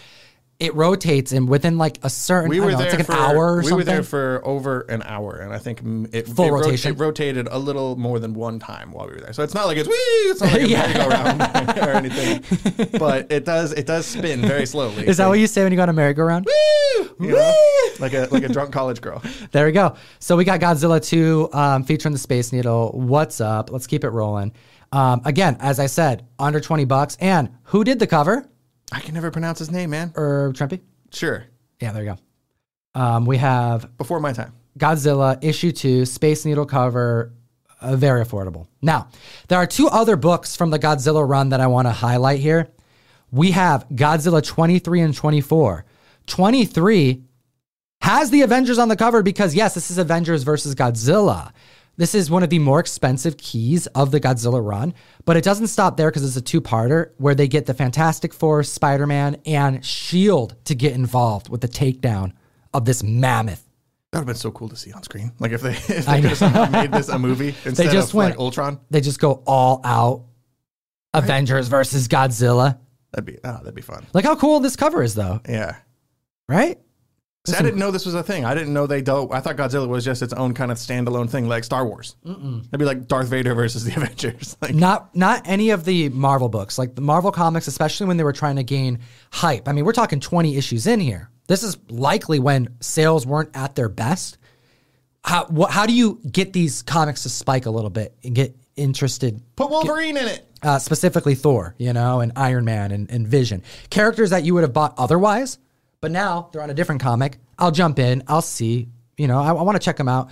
it rotates and within like a certain we were know, there it's like for an hour or we something. were there for over an hour, and I think it Full it ro- rotation? it rotated a little more than one time while we were there. So it's not like it's wee, it's not like a *laughs* Yeah. merry-go-round *laughs* or anything, *laughs* but it does it does spin very slowly. Is that what you say when you go on a merry-go-round? you know? like a like a drunk college girl? There we go. So we got Godzilla 2 um, featuring the Space Needle. What's up? Let's keep it rolling. Um, again, as I said, under 20 bucks. And who did the cover? I can never pronounce his name, man. Or Trimpe? Sure, Yeah, there you go. Um, we have before my time. Godzilla issue 2, Space Needle cover, uh, very affordable. Now, there are two other books from the Godzilla run that I want to highlight here. We have Godzilla 23 and 24. 23 has the Avengers on the cover because, yes, this is Avengers versus Godzilla. This is one of the more expensive keys of the Godzilla run, but it doesn't stop there because it's a two parter where they get the Fantastic Four, Spider Man, and S.H.I.E.L.D. to get involved with the takedown of this mammoth. That would have been so cool to see on screen. Like if they *laughs* if they could made this a movie *laughs* instead just of went- like Ultron. They just go all out. Avengers versus Godzilla. That'd be oh, that'd be fun. Like how cool this cover is, though, Yeah. right? See, I didn't know this was a thing. I didn't know they do I thought Godzilla was just its own kind of standalone thing, like Star Wars. It'd be like Darth Vader versus the *laughs* Avengers. Like, Not not any of the Marvel books, like the Marvel comics, especially when they were trying to gain hype. I mean, we're talking 20 issues in here. This is likely when sales weren't at their best. How what, how do you get these comics to spike a little bit and get interested? put Wolverine in it. Uh, specifically Thor, you know, and Iron Man and, and Vision, characters that you would have bought otherwise, but now they're on a different comic. I'll jump in, I'll see, you know, I, I want to check them out.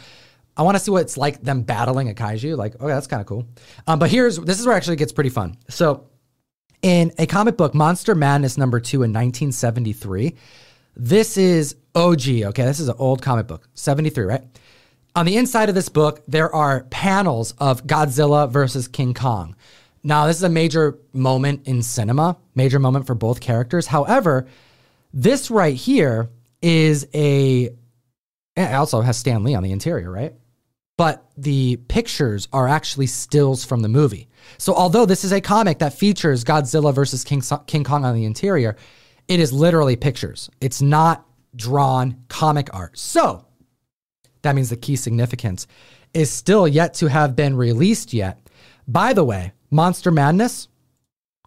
I want to see what it's like them battling a kaiju. Like, okay, that's kind of cool. Um, but here's this is where it actually gets pretty fun. So, in a comic book, Monster Madness number two in 1973, this is OG. Okay, this is an old comic book, 73, right? On the inside of this book, there are panels of Godzilla versus King Kong. Now, this is a major moment in cinema, major moment for both characters. However, this right here is a. It also has Stan Lee on the interior, right? But the pictures are actually stills from the movie. So, although this is a comic that features Godzilla versus King, King Kong on the interior, it is literally pictures. It's not drawn comic art. So, that means the key significance is still yet to have been released yet. By the way, Monster Madness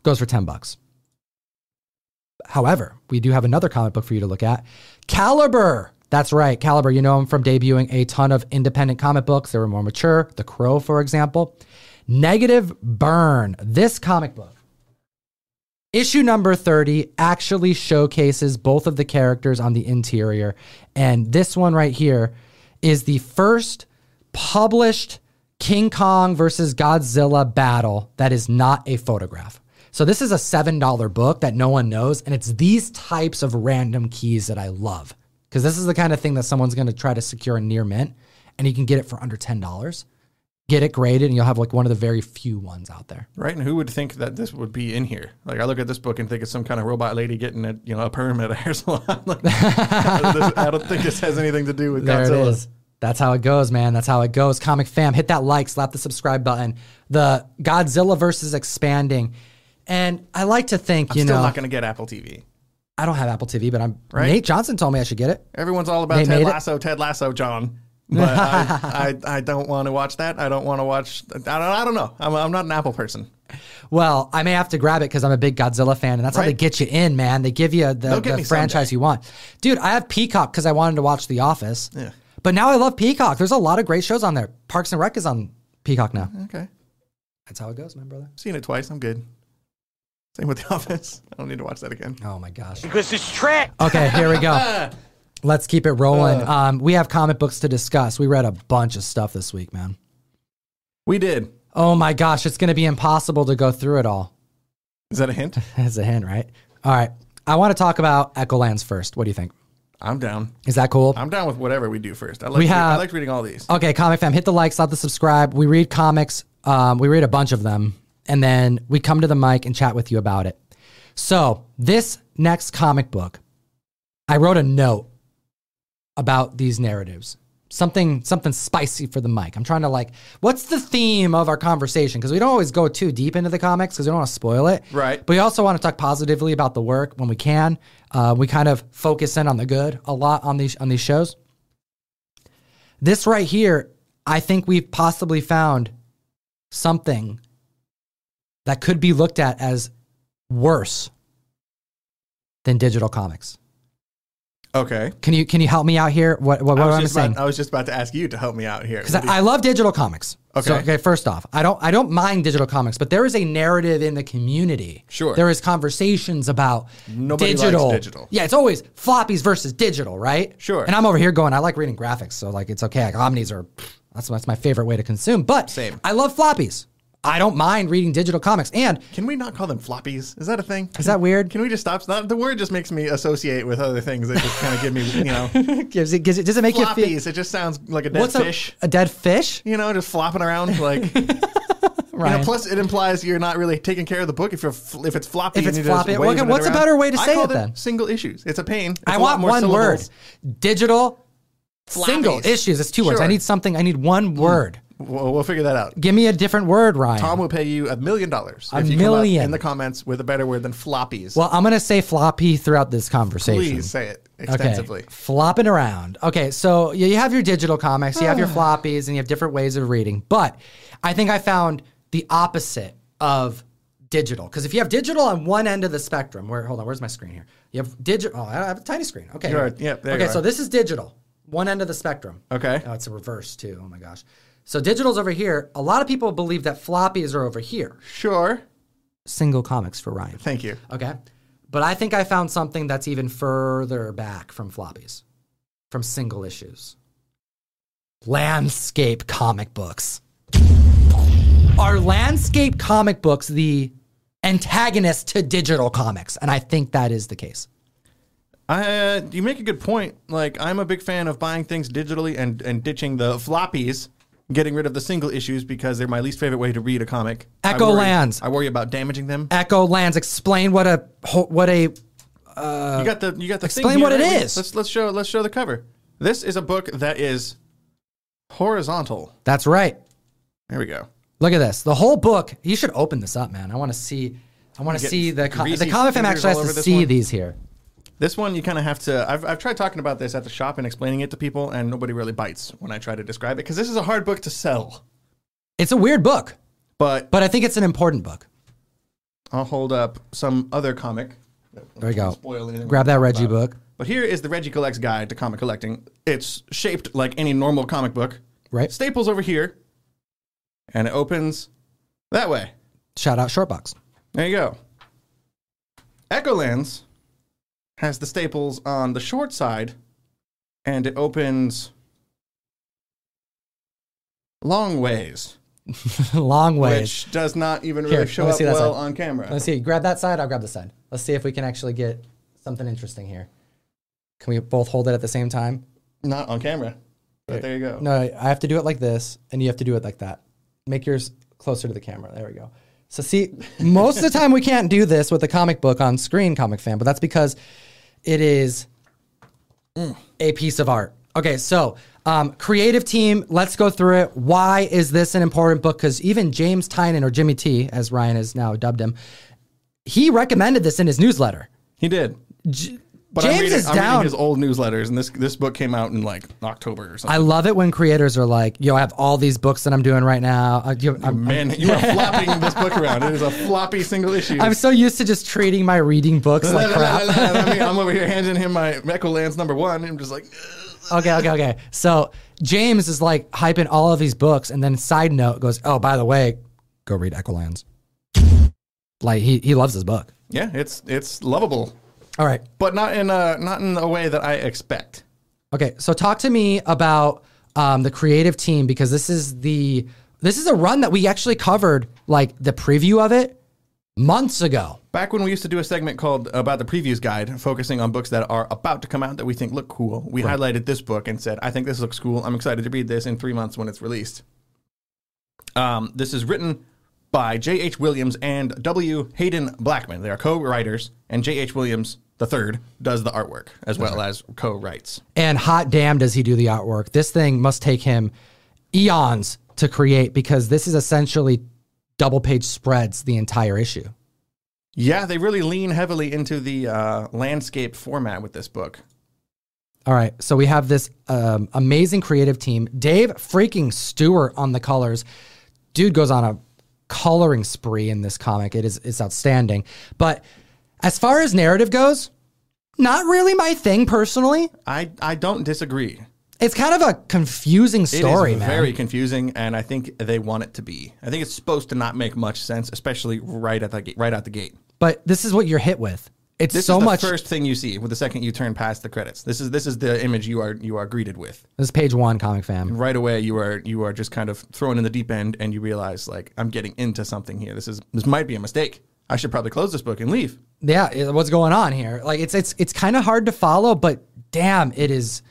goes for 10 bucks. However, we do have another comic book for you to look at. Caliber. That's right, Caliber. You know him from debuting a ton of independent comic books. They were more mature. The Crow, for example. Negative Burn. This comic book Issue number 30 actually showcases both of the characters on the interior. And this one right here is the first published King Kong versus Godzilla battle that is not a photograph. So this is a $7 book that no one knows. And it's these types of random keys that I love. Because this is the kind of thing that someone's going to try to secure a near mint and you can get it for under $10. Get it graded and you'll have like one of the very few ones out there. Right, and who would think that this would be in here? Like, I look at this book and think it's some kind of robot lady getting a you know a perm at a *laughs* hair salon. *laughs* like, I don't think this has anything to do with There Godzilla. it is. That's how it goes, man. That's how it goes. Comic fam, hit that like, slap the subscribe button. The Godzilla versus expanding. And I like to think, I'm you still know, not going to get Apple TV. I don't have Apple TV, but I'm Right. Nate Johnson told me I should get it. Everyone's all about They Ted made it? Lasso, Ted Lasso, John. *laughs* But I, I, I don't want to watch that. I don't want to watch. I don't, I don't know. I'm, I'm not an Apple person. Well, I may have to grab it because I'm a big Godzilla fan, and that's how they get you in, man. They give you the, the franchise someday. you want. Dude, I have Peacock because I wanted to watch The Office. Yeah. But now I love Peacock. There's a lot of great shows on there. Parks and Rec is on Peacock now. Okay. That's how it goes, my brother. Seen it twice. I'm good. Same with The *laughs* Office. I don't need to watch that again. Oh my gosh. Because it's trash. Okay, here we go. *laughs* Let's keep it rolling. Um, we have comic books to discuss. We read a bunch of stuff this week, man. We did. Oh my gosh, it's going to be impossible to go through it all. Is that a hint? *laughs* That's a hint, right? All right. I want to talk about Echolands first. What do you think? I'm down. Is that cool? I'm down with whatever we do first. I like. We re- have- I like reading all these. Okay, comic fam, hit the like, stop the subscribe. We read comics. Um, we read a bunch of them, and then we come to the mic and chat with you about it. So this next comic book, I wrote a note about these narratives. Something something spicy for the mic. I'm trying to like, what's the theme of our conversation? Because we don't always go too deep into the comics because we don't want to spoil it. Right. But we also want to talk positively about the work when we can. Uh, we kind of focus in on the good a lot on these on these shows. This right here, I think we've possibly found something that could be looked at as worse than digital comics. Okay. Can you can you help me out here? What what, I what was, am I just saying? about, I was just about to ask you to help me out here. Because do you- I, I love digital comics. So, Okay. okay. First off, I don't I don't mind digital comics, but there is a narrative in the community. Sure. There is conversations about Nobody digital. digital. Yeah, it's always floppies versus digital, right? Sure. And I'm over here going, I like reading graphics, so like it's okay. Like omnis are that's that's my favorite way to consume. But Same. I love floppies. I don't mind reading digital comics. And Can we not call them floppies? Is that a thing? is that weird? Can we just stop? The word just makes me associate with other things It just kind of give me, you know, *laughs* gives it gives it does it make you feel floppies. It just sounds like a dead what's fish. A, dead fish? you know, just flopping around like. *laughs* You Right. know, plus, it implies you're not really taking care of the book if you're if it's floppy. If it's floppy, waving okay, it what's a better way to I say it then? Single issues. It's a pain. It's I a want one syllables. word. Digital single issues. It's two words. I need something. I need one mm. word. We'll, we'll figure that out. Give me a different word, Ryan. Tom will pay you a million dollars A if you million. come up in the comments with a better word than floppies. well, I'm gonna say floppy throughout this conversation. Please say it extensively. Okay, flopping around. Okay, so you you have your digital comics, you have your *sighs* floppies, and you have different ways of reading. But I think I found the opposite of digital. Because if you have digital on one end of the spectrum, where hold on, where's my screen here? You have digital. Oh, I have a tiny screen. Okay. You're right. Yep, there okay, you so this is digital, one end of the spectrum. Okay. Oh, it's a reverse too. Oh my gosh. So digital's over here. A lot of people believe that floppies are over here. Sure. Single comics for Ryan. Thank you. Okay. But I think I found something that's even further back from floppies, from single issues. Landscape comic books. Are landscape comic books the antagonist to digital comics? And I think that is the case. Uh, you make a good point. Like, I'm a big fan of buying things digitally and, and ditching the floppies, getting rid of the single issues because they're my least favorite way to read a comic. I Echo worry- Lands. I worry about damaging them. Echo Lands, explain what a what a you got the you got the Uh, explain what it right? is. Let's let's show let's show the cover. This is a book that is horizontal. That's right. There we go. Look at this. The whole book. You should open this up, man. I want to see. I want to see the com- the comic fam actually all has to see one. these here. This one you kind of have to. I've I've tried talking about this at the shop and explaining it to people, and nobody really bites when I try to describe it because this is a hard book to sell. It's a weird book, But but I think it's an important book. I'll hold up some other comic. There we go. Spoil Grab that Reggie about. book. But here is the Reggie Collects Guide to Comic Collecting. It's shaped like any normal comic book. Right. Staples over here, and it opens that way. Shout out Shortbox. There you go. Echolands has the staples on the short side, and it opens long ways, *laughs* Long ways. which does not even Here, really show let me up well side. on camera. Let's see. Grab that side. I'll grab the side. Let's see if we can actually get something interesting here. Can we both hold it at the same time? Not on camera, but there you go. No, I have to do it like this, and you have to do it like that. Make yours closer to the camera. There we go. So see, most of the time we can't do this with a comic book on screen, comic fan, but that's because it is a piece of art. Okay, so um, creative team, let's go through it. Why is this an important book? Because even James Tynion or Jimmy T, as Ryan has now dubbed him, he recommended this in his newsletter. He did. But I'm James reading, is I'm down. reading his old newsletters, and this this book came out in like October or something. I love it when creators are like, "Yo, I have all these books that I'm doing right now." Uh, you- I'm, Man, you are flopping this book around. It is a floppy single issue. I'm so used to just treating my reading books like crap. I mean, I'm over here handing him my Echo Lands number one. And I'm just like, okay, okay, okay. So James is like hyping all of these books, and then side note goes, "Oh, by the way, go read Echolands." Like he he loves this book. yeah, it's it's lovable, All right, but not in a not in a way that I expect. okay. So talk to me about um, the creative team because this is the this is a run that we actually covered like the preview of it months ago. Back when we used to do a segment called about the previews guide, focusing on books that are about to come out that we think look cool, we highlighted this book and said, "I think this looks cool. I'm excited to read this in three months when it's released." Um, this is written by J.H. Williams and W. Haden Blackman. They are co-writers, and J.H. Williams the third does the artwork as well as co-writes. And hot damn does he do the artwork. This thing must take him eons to create because this is essentially double page spreads the entire issue. Yeah, they really lean heavily into the uh, landscape format with this book. All right, so we have this um, amazing creative team. Dave freaking Stewart on the colors. Dude goes on a coloring spree in this comic. It is it's outstanding. But as far as narrative goes, not really my thing personally. I, I don't disagree. It's kind of a confusing story, it is man. very confusing, and I think they want it to be. I think it's supposed to not make much sense, especially right at the right out the gate. but this is what you're hit with. It's This so is the much. first thing you see with the second you turn past the credits. This is this is the image you are you are greeted with. this is page one, comic fam. Right away, you are you are just kind of thrown in the deep end, and you realize like I'm getting into something here. This is this might be a mistake. I should probably close this book and leave. yeah, what's going on here? Like it's it's it's kind of hard to follow, but damn, it is.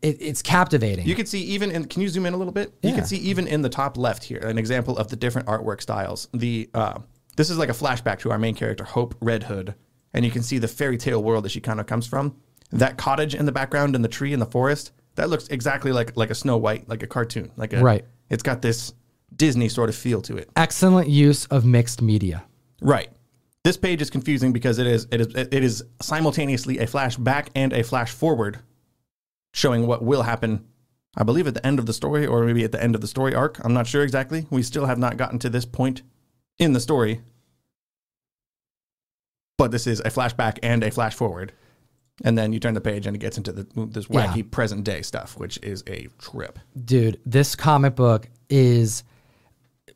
It, it's captivating. You can see even in. Can you zoom in a little bit? You can see even in the top left here an example of the different artwork styles. The uh, this is like a flashback to our main character Hope Red Hood, and you can see the fairy tale world that she kind of comes from. That cottage in the background and the tree in the forest that looks exactly like like a Snow White, like a cartoon, like a Right. It's got this Disney sort of feel to it. Excellent use of mixed media. Right. This page is confusing because it is it is it is simultaneously a flashback and a flash forward, showing what will happen. I believe at the end of the story, or maybe at the end of the story arc. I'm not sure exactly. We still have not gotten to this point in the story, but this is a flashback and a flash forward, and then you turn the page and it gets into the, this wacky Yeah. present day stuff, which is a trip. Dude, this comic book is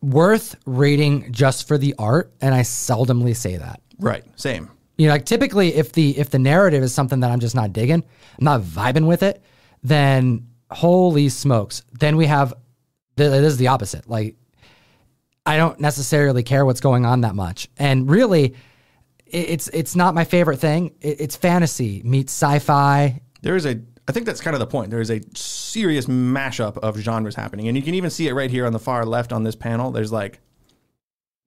worth reading just for the art, and I seldomly say that. Right. Same. You know, like typically if the if the narrative is something that I'm just not digging, I'm not vibing with it, then holy smokes. Then we have th- this is the opposite. Like I don't necessarily care what's going on that much. And really it's it's not my favorite thing. It's fantasy meets sci-fi. There is a, I think that's kind of the point. There is a serious mashup of genres happening, and you can even see it right here on the far left on this panel. There's like,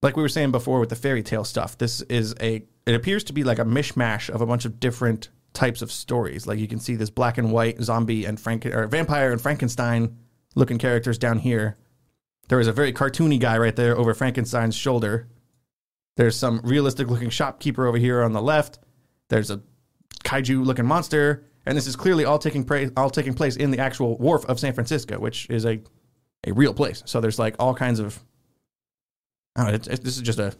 like we were saying before with the fairy tale stuff. This is a, it appears to be like a mishmash of a bunch of different types of stories. Like you can see this black and white zombie and Frank or vampire and Frankenstein looking characters down here. There is a very cartoony guy right there over Frankenstein's shoulder. There's some realistic looking shopkeeper over here on the left. There's a kaiju looking monster, and this is clearly all taking place all taking place in the actual wharf of San Francisco, which is a a real place. So there's like all kinds of. I don't know, it's, it's- this is just a.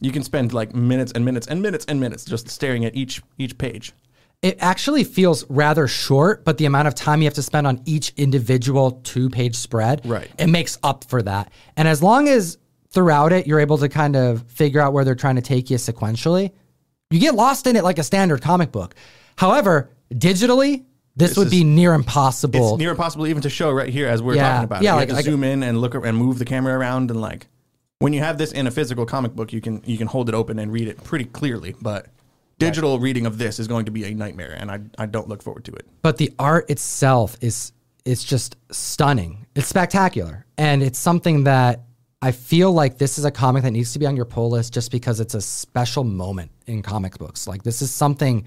You can spend like minutes and minutes and minutes and minutes just staring at each each page. It actually feels rather short, but the amount of time you have to spend on each individual two-page spread, Right. it makes up for that. And as long as throughout it you're able to kind of figure out where they're trying to take you sequentially, you get lost in it like a standard comic book. However, digitally, this, would is- be near impossible. It's near impossible even to show right here as we're Yeah, talking about. yeah, it. You like- have to like- zoom in and look and move the camera around and like when you have this in a physical comic book, you can you can hold it open and read it pretty clearly. But digital reading of this is going to be a nightmare, and I I don't look forward to it. but the art itself is it's just stunning. It's spectacular, and it's something that I feel like this is a comic that needs to be on your pull list just because it's a special moment in comic books. Like this is something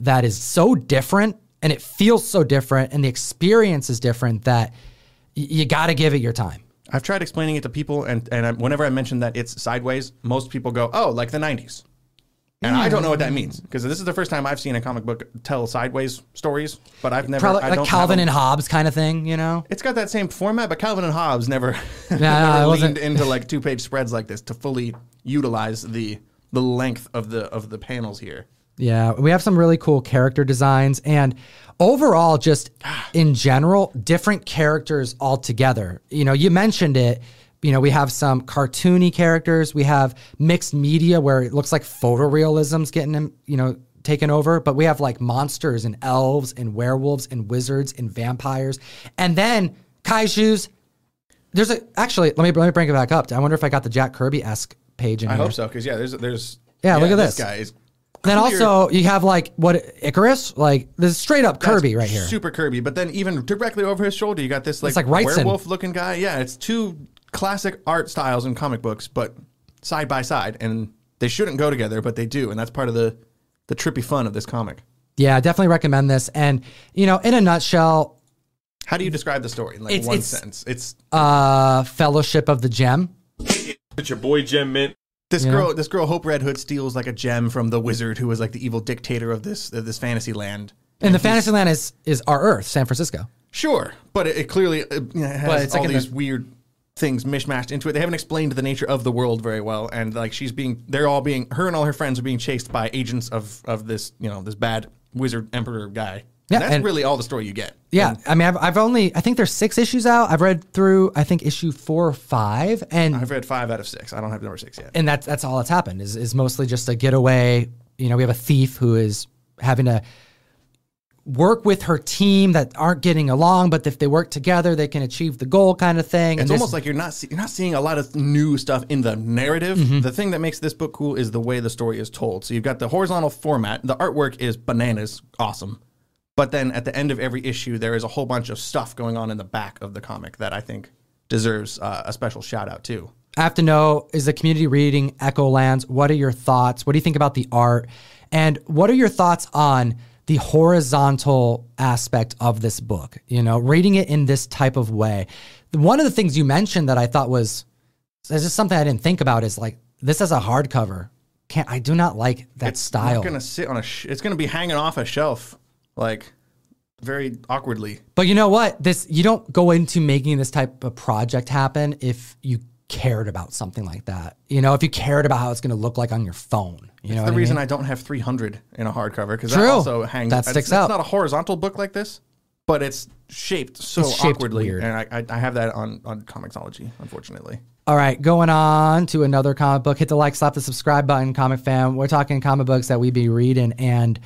that is so different, and it feels so different, and the experience is different that y- you got to give it your time. I've tried explaining it to people, and and I, whenever I mention that it's sideways, most people go, "Oh, like the '90s." And I don't know what that means because this is the first time I've seen a comic book tell sideways stories, but I've never Probably I like Calvin and Hobbes kind of thing, you know? It's got that same format, but Calvin and Hobbes never, *laughs* no, never leaned into like two page spreads like this to fully utilize the the length of the of the panels here. Yeah, we have some really cool character designs and overall just in general different characters altogether. You know, you mentioned it, you know, we have some cartoony characters, we have mixed media where it looks like photorealism's getting you know taken over, but we have like monsters and elves and werewolves and wizards and vampires. And then kaijus there's a actually let me let me bring it back up. I wonder if I got the Jack Kirby-esque page in here. I here. hope so because yeah, there's there's Yeah, look at this. guy is Then clear- also you have like what Icarus, like this is straight up Kirby right here. Super Kirby, but then even directly over his shoulder, you got this like, like Wrightson. werewolf looking guy. Yeah, it's two classic art styles in comic books, but side by side, and they shouldn't go together, but they do, and that's part of the the trippy fun of this comic. Yeah, I definitely recommend this. And you know, in a nutshell, How do you describe the story in like It's- one it's- sentence? It's uh, Fellowship of the Gem. It's your boy Gem Mint. This girl. know? This girl, Hope Red Hood, steals like a gem from the wizard who was like the evil dictator of this of this fantasy land. And the fantasy land is is our Earth, San Francisco. Sure, but it, it clearly uh, you know, has But it's all in these the- weird things mishmashed into it. They haven't explained the nature of the world very well, and like she's being, they're all being, her and all her friends are being chased by agents of of this, you know, this bad wizard emperor guy. Yeah, And that's and- really all the story you get. Yeah, I mean, I've, I've only I think there's six issues out. I've read through I think issue four or five, and I've read five out of six. I don't have number six yet. and that's that's all that's happened is is mostly just a getaway. You know, we have a thief who is having to work with her team that aren't getting along, but if they work together, they can achieve the goal, kind of thing. It's and this- almost like you're not see, you're not seeing a lot of new stuff in the narrative. Mm-hmm. The thing that makes this book cool is the way the story is told. So you've got the horizontal format. The artwork is bananas, awesome. But then at the end of every issue, there is a whole bunch of stuff going on in the back of the comic that I think deserves uh, a special shout out too. I have to know is the community reading Echo Lands? What are your thoughts? What do you think about the art? And what are your thoughts on the horizontal aspect of this book? You know, reading it in this type of way. One of the things you mentioned that I thought was it's just something I didn't think about is like this as a hardcover. Can't I do not like that It's style. not gonna sit on a. Sh- it's gonna be hanging off a shelf, like very awkwardly. But you know what? This you don't go into making this type of project happen if you cared about something like that. You know, if you cared about how it's going to look like on your phone. You know, the reason I mean? I don't have 300 in a hardcover because that also hangs. That it's- sticks it's, out. not a horizontal book like this, but it's shaped so It's shaped awkwardly, weird. and I, I, I have that on on Comixology, unfortunately. All right, going on to another comic book. Hit the like, slap the subscribe button, comic fam. We're talking comic books that we be reading, and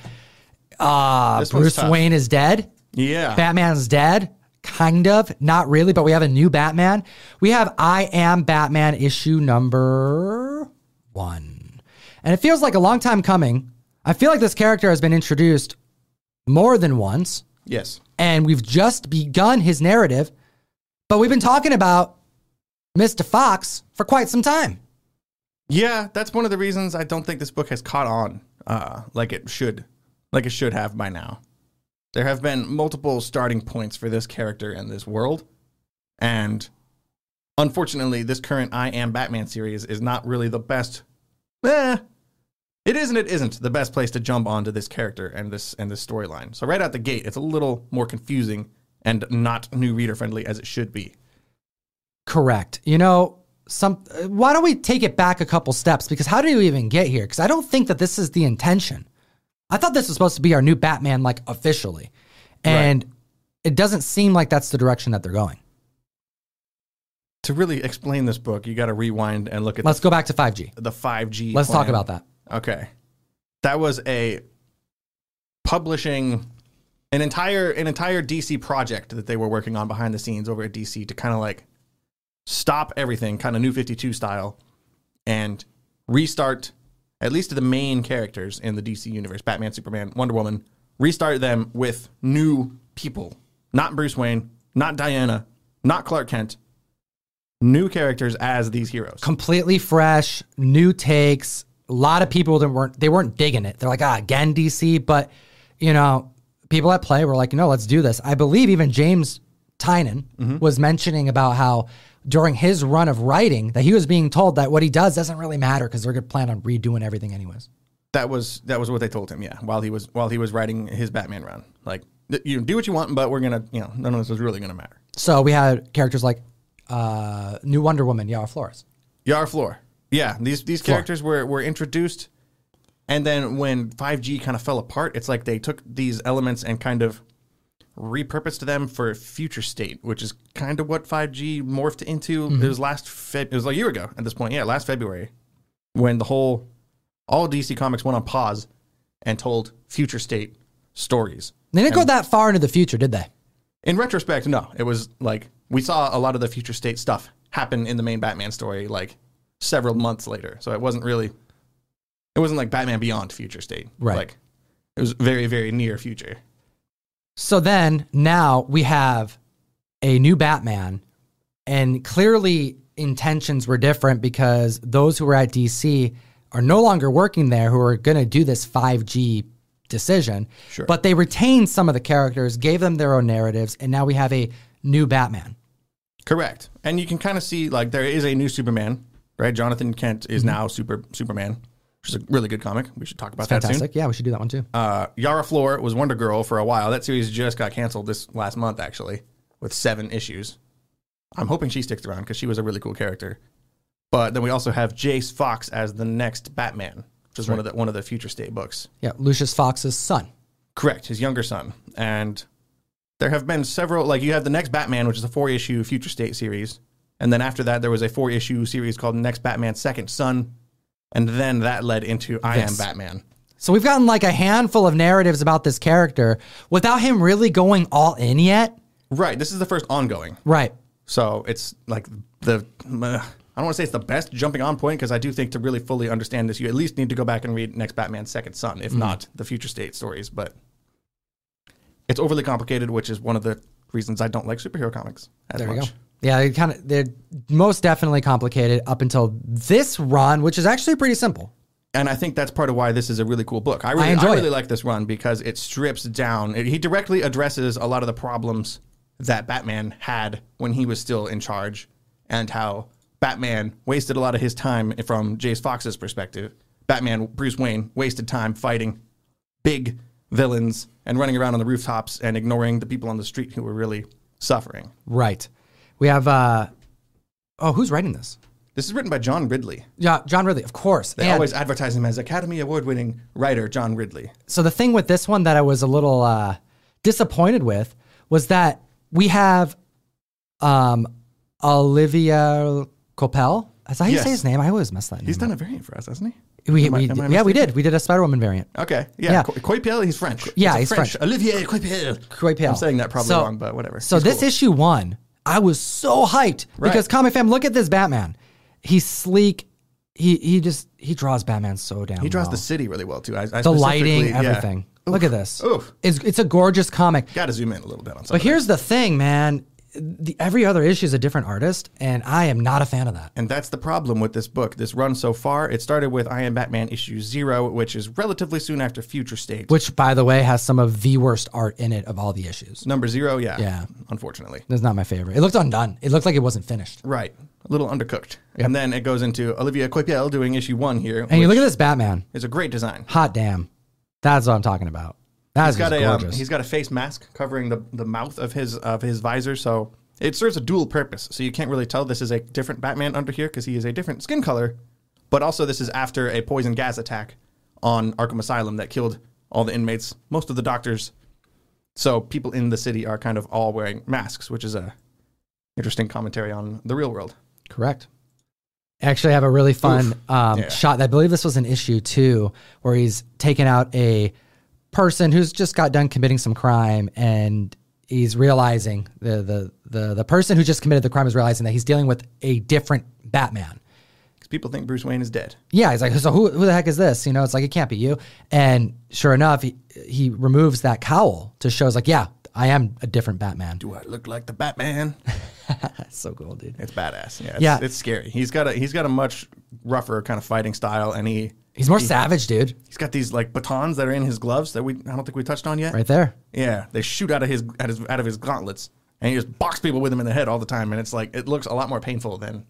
uh, This Bruce. Wayne is dead. Yeah, Batman's dead. Kind of, not really, but we have a new Batman. We have I Am Batman issue number one. And it feels like a long time coming. I feel like this character has been introduced more than once, yes, and we've just begun his narrative, but we've been talking about Mr. Fox for quite some time. yeah. That's one of the reasons I don't think this book has caught on uh, like it should, like it should have by now. There have been multiple starting points for this character and this world, and unfortunately, this current I Am Batman series is not really the best. Eh, it isn't. It isn't the best place to jump onto this character and this and this storyline. So right out the gate, it's a little more confusing and not new reader friendly as it should be. Correct. You know, some why don't we take it back a couple steps because how did we even get here? Because I don't think that this is the intention. I thought this was supposed to be our new Batman, like officially, and it doesn't seem like that's the direction that they're going. To really explain this book, you got to rewind and look at Let's go back to 5G. the, the 5G. Let's talk about that. Okay. That was a publishing an entire an entire DC project that they were working on behind the scenes over at DC to kind of like stop everything, kind of new 52 style and restart at least the main characters in the DC universe, Batman, Superman, Wonder Woman, restart them with new people. Not Bruce Wayne, not Diana, not Clark Kent. New characters as these heroes. Completely fresh, new takes. A lot of people that weren't they weren't digging it. They're like, ah, again DC, but you know, people at play were like, no, let's do this. I believe even James Tynion Mm-hmm. was mentioning about how during his run of writing that he was being told that what he does doesn't really matter because they're going to plan on redoing everything anyways. That was that was what they told him. Yeah, while he was while he was writing his Batman run, like you do what you want, but we're gonna you know none of this is really gonna matter. So we had characters like uh, New Wonder Woman, Yara Flores. Yara Flor. Yeah, these these characters were were introduced, and then when 5G kind of fell apart, it's like they took these elements and kind of repurposed them for future state, which is kind of what 5G morphed into. It mm-hmm. was last Feb- it was like a year ago at this point. Yeah, last February when the whole all DC Comics went on pause and told future state stories. They didn't go that far into the future, did they? In retrospect, no. It was like we saw a lot of the future state stuff happen in the main Batman story like several months later. So it wasn't really it wasn't like Batman Beyond future state. Right. Like it was very, very near future. So then now we have a new Batman, and clearly intentions were different because those who were at DC are no longer working there who are going to do this 5G decision. Sure. But they retained some of the characters, gave them their own narratives, and now we have a new Batman. Correct. And you can kind of see like there is a new Superman, right? Jonathan Kent is mm-hmm. now Super Superman, which is a really good comic. We should talk about that soon. Fantastic. Yeah, we should do that one too. Uh, Yara Flor was Wonder Girl for a while. That series just got canceled this last month, actually, with seven issues. I'm hoping she sticks around because she was a really cool character. But then we also have Jace Fox as the next Batman, which is one of the one of the future state books. yeah, Lucius Fox's son. Correct, his younger son. And there have been several like you have the next Batman, which is a four issue future state series. And then after that there was a four issue series called Next Batman Second Son. And then that led into I Am Batman. So we've gotten like a handful of narratives about this character without him really going all in yet. Right. This is the first ongoing. Right. So it's like the uh, I don't want to say it's the best jumping on point because I do think to really fully understand this, you at least need to go back and read Next Batman Second Son, if not the future state stories. But it's overly complicated, which is one of the reasons I don't like superhero comics as There much. Yeah, they kind of they're most definitely complicated up until this run, which is actually pretty simple. And I think that's part of why this is a really cool book. I really, I enjoy really like this run because it strips down. it- he directly addresses a lot of the problems that Batman had when he was still in charge, and how Batman wasted a lot of his time from Jace Fox's perspective. Batman, Bruce Wayne, wasted time fighting big villains and running around on the rooftops and ignoring the people on the street who were really suffering. Right. We have uh oh, who's writing this? This is written by John Ridley. Yeah, John Ridley, of course. They And always advertise him as Academy Award winning writer John Ridley. so the thing with this one that I was a little uh disappointed with was that we have um Olivia Coipel. Is that how you Yes. say his name? I always mess that name. He's up. done a variant for us, hasn't he? We, Am I- we, yeah, we did. We did a Spider Woman variant. Okay. Yeah. Yeah. Coipel, he's French. Yeah, a he's French. Olivier Coipel. Coipel. I'm saying that probably So- wrong, but whatever. So He's this cool. issue one, I was so hyped Right. because Comic Fam, look at this Batman. He's sleek. He he just he draws Batman so damn. he draws well. the city really well too. I, I the lighting, specifically- yeah. everything. Look at this. Oof. It's it's a gorgeous comic. Got to zoom in a little bit on something. But here's the thing, man. The, every other issue is a different artist, and I am not a fan of that. and that's the problem with this book. This run so far, it started with I Am Batman issue zero, which is relatively soon after Future State. Which, by the way, has some of the worst art in it of all the issues. Number zero, yeah, Yeah. unfortunately, That's not my favorite. It looked undone. It looked like it wasn't finished. right, a little undercooked. And then it goes into Olivia Coipel doing issue one here, And you look at this Batman. It's a great design. Hot damn. That's what I'm talking about. He's got a um, he's got a face mask covering the, the mouth of his of his visor, so it serves a dual purpose. So you can't really tell this is a different Batman under here because he is a different skin color, but also this is after a poison gas attack on Arkham Asylum that killed all the inmates, most of the doctors. So people in the city are kind of all wearing masks, which is a interesting commentary on the real world. Correct. Actually, I have a really fun um, Yeah. shot. I believe this was an issue too, where he's taken out a person who's just got done committing some crime, and he's realizing the the the the person who just committed the crime is realizing that he's dealing with a different Batman. Because people think Bruce Wayne is dead. Yeah, he's like, so who, who the heck is this? You know, it's like it can't be you. And sure enough, he he removes that cowl to show, it's like, yeah, I am a different Batman. Do I look like the Batman? *laughs* So cool, dude. It's badass. Yeah, it's, Yeah. it's scary. He's got a he's got a much rougher kind of fighting style, and he He's more savage, dude. He's got these like batons that are in his gloves that we I don't think we touched on yet. Right there. Yeah, they shoot out of his out of his, out of his gauntlets, and he just box people with them in the head all the time, and it's like it looks a lot more painful than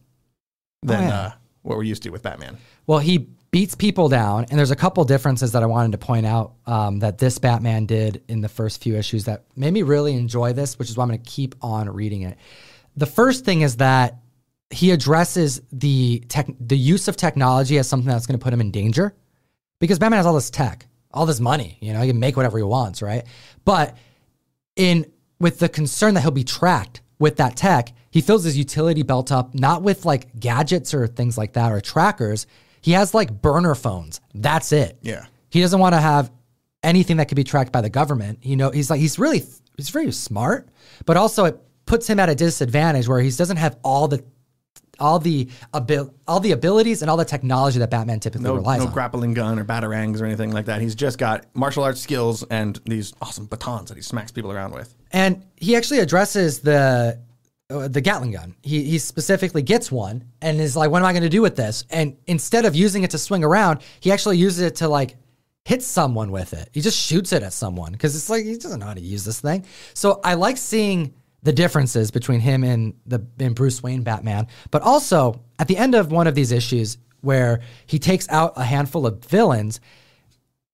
than Oh, yeah. uh, what we're used to with Batman. Well, he beats people down. And there's a couple differences that I wanted to point out um, that this Batman did in the first few issues that made me really enjoy this, which is why I'm going to keep on reading it. The first thing is that he addresses the tech, the use of technology as something that's going to put him in danger, because Batman has all this tech, all this money. You know, he can make whatever he wants, right? But in with the concern that he'll be tracked with that tech, he fills his utility belt up not with like gadgets or things like that or trackers. He has like burner phones. That's it. Yeah. He doesn't want to have anything that could be tracked by the government. You know, he's like he's really he's very smart, but also it puts him at a disadvantage where he doesn't have all the all the abil- all the abilities and all the technology that Batman typically No, relies no on. grappling gun or batarangs or anything like that. He's just got martial arts skills and these awesome batons that he smacks people around with. And he actually addresses the uh, the Gatling gun. He he specifically gets one and is like, "What am I going to do with this?" And instead of using it to swing around, he actually uses it to like hit someone with it. He just shoots it at someone because it's like he doesn't know how to use this thing. So I like seeing the differences between him and the and Bruce Wayne Batman. But also at the end of one of these issues where he takes out a handful of villains,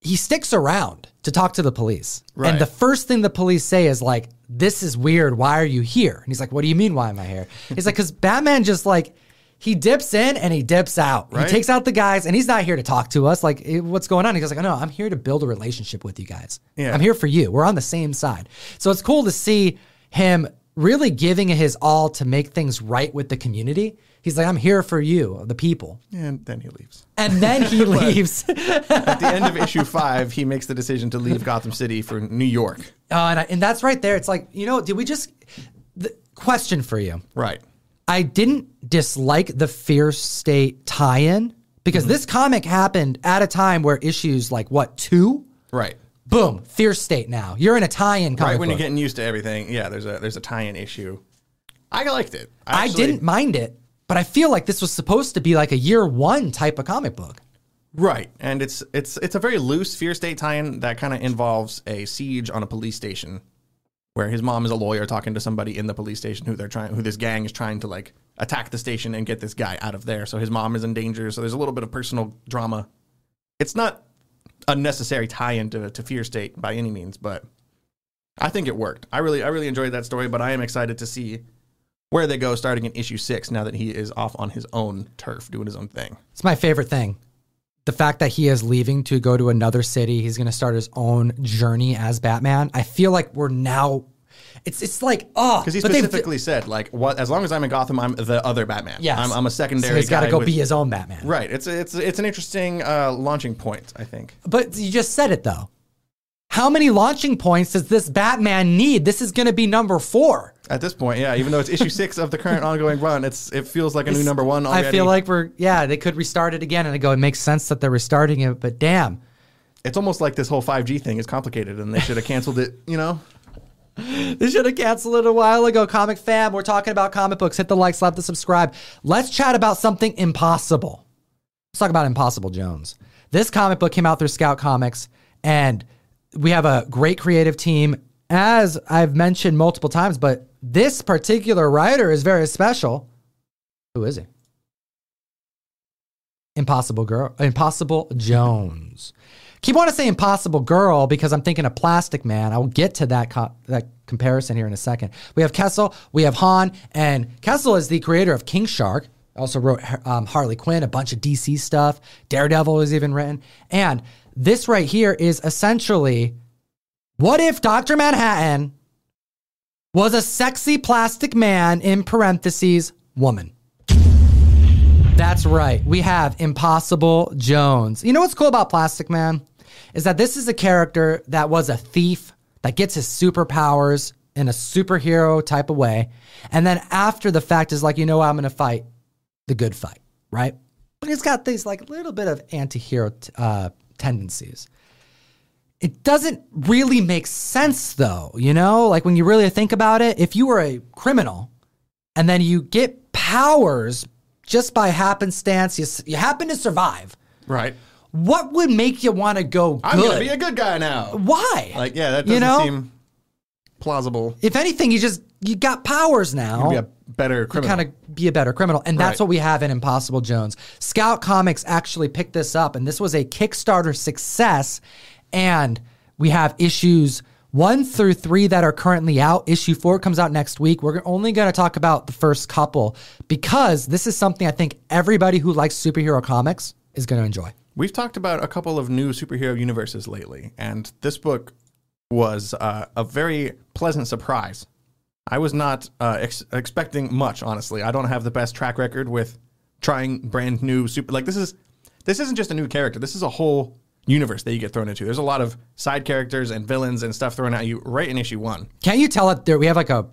he sticks around to talk to the police. Right. And the first thing the police say is like, "This is weird. Why are you here?" And he's like, "What do you mean? Why am I here?" He's like, "Cause *laughs* Batman just like." He dips in and he dips out. Right. He takes out the guys and he's not here to talk to us. Like, eh, what's going on? He goes like, no, I'm here to build a relationship with you guys. Yeah. I'm here for you. We're on the same side. So it's cool to see him really giving his all to make things right with the community. He's like, I'm here for you, the people. And then he leaves. And then he *laughs* leaves. At the end of issue five, he makes the decision to leave Gotham City for New York. Uh, and, I, and that's right there. It's like, you know, did we just. The question for you. Right. I didn't dislike the Fear State tie in because this comic happened at a time where issues like what, two? Right. Boom, Fear State now. You're in a tie in comic. Right. When you're getting used to everything, yeah, there's a there's a tie-in issue. I liked it. I Actually- didn't mind it, but I feel like this was supposed to be like a year one type of comic book. Right, and it's it's it's a very loose Fear State tie-in that kind of involves a siege on a police station, where his mom is a lawyer talking to somebody in the police station who they're trying, who this gang is trying to like attack the station and get this guy out of there. So his mom is in danger. So there's a little bit of personal drama. It's not a necessary tie-in to, to Fear State by any means, but I think it worked. I really I really enjoyed that story, but I am excited to see where they go starting in issue six now that he is off on his own turf doing his own thing. It's my favorite thing. The fact that he is leaving to go to another city, he's going to start his own journey as Batman. I feel like we're now. It's it's like oh, Because he specifically said, like, what? As long as I'm in Gotham, I'm the other Batman. yeah I'm, I'm a secondary. So he's got to go with- be his own Batman. right. It's it's it's an interesting uh, launching point. I think. But you just said it though. How many launching points does this Batman need? This is going to be number four. At this point, yeah. Even though it's issue six of the current ongoing run, it's it feels like a new number one. Already. I feel like we're yeah, they could restart it again, and I go, it makes sense that they're restarting it, but damn, it's almost like this whole 5G thing is complicated, and they should have canceled it. You know. *laughs* They should have canceled it a while ago. Comic fam, we're talking about comic books. Hit the like, slap the subscribe. Let's chat about something impossible. Let's talk about Impossible Jones. This comic book came out through Scout Comics, and we have a great creative team. As I've mentioned multiple times, but this particular writer is very special. Who is he? Impossible Girl, Impossible Jones. Keep wanting to say Impossible Girl because I'm thinking of Plastic Man. I will get to that co- that comparison here in a second. We have Kesel, we have Han, and Kesel is the creator of King Shark. Also wrote um, Harley Quinn, a bunch of DC stuff. Daredevil is even written, and this right here is essentially what if Doctor Manhattan was a sexy plastic man in parentheses woman. That's right. We have Impossible Jones. You know what's cool about Plastic Man? Is that this is a character that was a thief that gets his superpowers in a superhero type of way. And then after the fact is like, you know what? I'm going to fight the good fight, right? But he's got these like a little bit of anti hero uh, tendencies. It doesn't really make sense though, you know? Like when you really think about it, if you were a criminal and then you get powers just by happenstance, you, you happen to survive, Right. what would make you want to go good? I'm gonna be a good guy now. Why? Like, yeah, that doesn't know? seem plausible. if anything, you just you got powers now. Be a better criminal. kind of be a better criminal. And that's Right. what we have in Impossible Jones. Scout Comics actually picked this up, and this was a Kickstarter success. And we have issues one through three that are currently out. Issue four comes out next week. We're only going to talk about the first couple because this is something I think everybody who likes superhero comics is going to enjoy. We've talked about a couple of new superhero universes lately, and this book was uh, a very pleasant surprise. I was not uh, ex- expecting much, honestly. I don't have the best track record with trying brand new super. Like this is this isn't just a new character. This is a whole universe that you get thrown into. There's a lot of side characters and villains and stuff thrown at you right in issue one. Can't you tell that there we have like a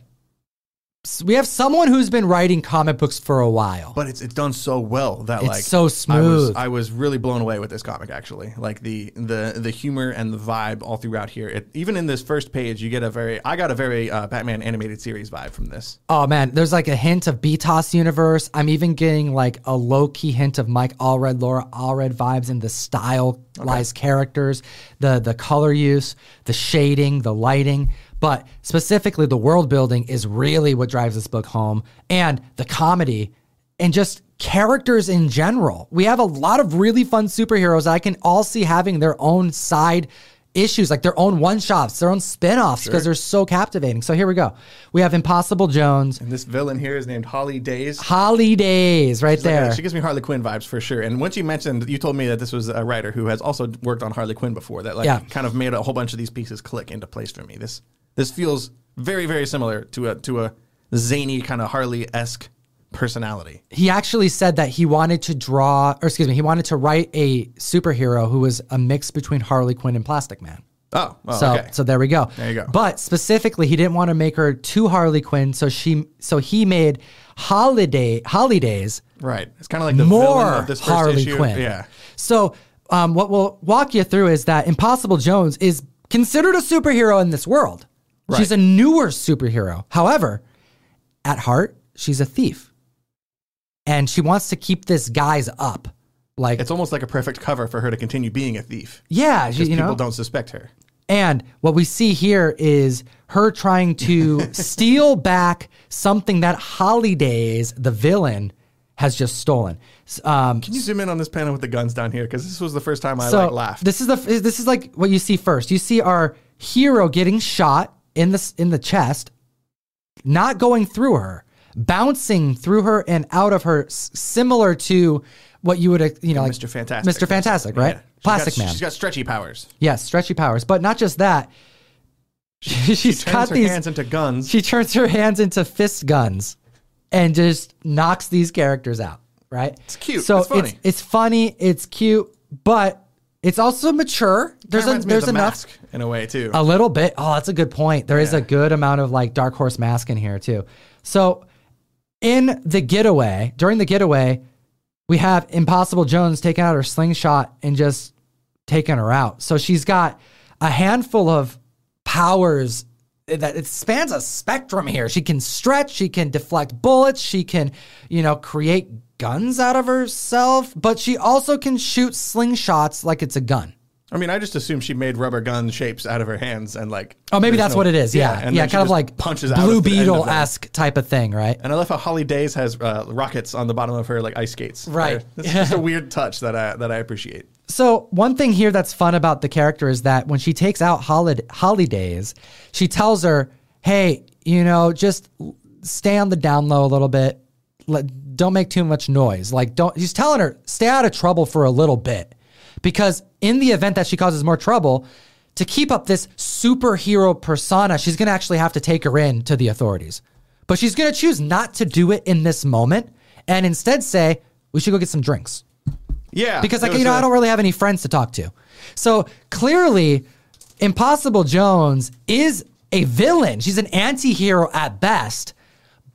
we have someone who's been writing comic books for a while. But it's it's done so well that It's like so I was smooth. I was really blown away with this comic actually. Like the the the humor and the vibe all throughout here. It, even in this first page, you get a very I got a very uh, Batman animated series vibe from this. Oh man, there's like a hint of BTAS universe. I'm even getting like a low key hint of Mike Allred, Laura Allred vibes in the stylized characters, the the color use, the shading, the lighting. But specifically, the world building is really what drives this book home, and the comedy, and just characters in general. We have a lot of really fun superheroes that I can all see having their own side issues, like their own one shots, their own spin offs, because they're so captivating. So here we go. We have Impossible Jones, And this villain here is named Holly Days. Holly Days, right Like, uh, there. she gives me Harley Quinn vibes for sure. And once you mentioned, you told me that this was a writer who has also worked on Harley Quinn before. That like Yeah. kind of made a whole bunch of these pieces click into place for me. This this feels very very similar to a to a zany kind of Harley esque personality. he actually said that he wanted to draw, or excuse me, he wanted to write a superhero who was a mix between Harley Quinn and Plastic Man. Oh, oh So, okay. so there we go. There you go. But specifically, he didn't want to make her too Harley Quinn, so she, so he made Holiday Holidays Right. It's kind of like the more of this first Harley issue. Quinn. Yeah. So, um, what we'll walk you through is that Impossible Jones is considered a superhero in this world. She's a newer superhero. However, at heart, she's a thief, and she wants to keep this guy's up. Like, It's almost like a perfect cover for her to continue being a thief. yeah, she, Because you people know. don't suspect her. And what we see here is her trying to *laughs* steal back something that Holidays, the villain, has just stolen. Um, Can you zoom in on this panel with the guns down here? Because this was the first time I so like laughed. this is the this is like what you see first. You see our hero getting shot in the in the chest, not going through her, bouncing through her and out of her, similar to what you would you know like Mr. Fantastic. Mr. Fantastic, right? Yeah. Plastic got, Man. She's got stretchy powers. Yes, stretchy powers, but not just that. *laughs* She's Turns got her these. hands into guns. she turns her hands into fist guns and just knocks these characters out. Right? It's cute. So It's funny. It's, it's funny. It's cute, but it's also mature. There's a reminds me of there's the enough. mask in a way too. A little bit. Oh, that's a good point. There is Yeah. a good amount of like Dark Horse Mask in here too. So in the getaway, during the getaway, we have Impossible Jones taking out her slingshot and just taking her out. So she's got a handful of powers that it spans a spectrum here. She can stretch, she can deflect bullets, she can, you know, create guns out of herself, but she also can shoot slingshots like it's a gun. I mean, I just assume she made rubber gun shapes out of her hands and like. Oh, maybe that's no- what it is. Yeah, yeah, she kind of like punches Blue of the end of Beetle esque type of thing, right? And I love how Holly Days has uh, rockets on the bottom of her like ice skates. Right. It's just a weird touch that I that I appreciate. So one thing here that's fun about the character is that when she takes out Holly Days, she tells her, "Hey, you know, just stay on the down low a little bit. Let, don't make too much noise. Like, don't." he's telling her, "Stay out of trouble for a little bit," because in the event that she causes more trouble, to keep up this superhero persona, she's gonna actually have to take her in to the authorities. But she's gonna choose not to do it in this moment, and instead say, "We should go get some drinks." Yeah. because like you know I don't really have any friends to talk to. So clearly, Impossible Jones is a villain. She's an anti-hero at best,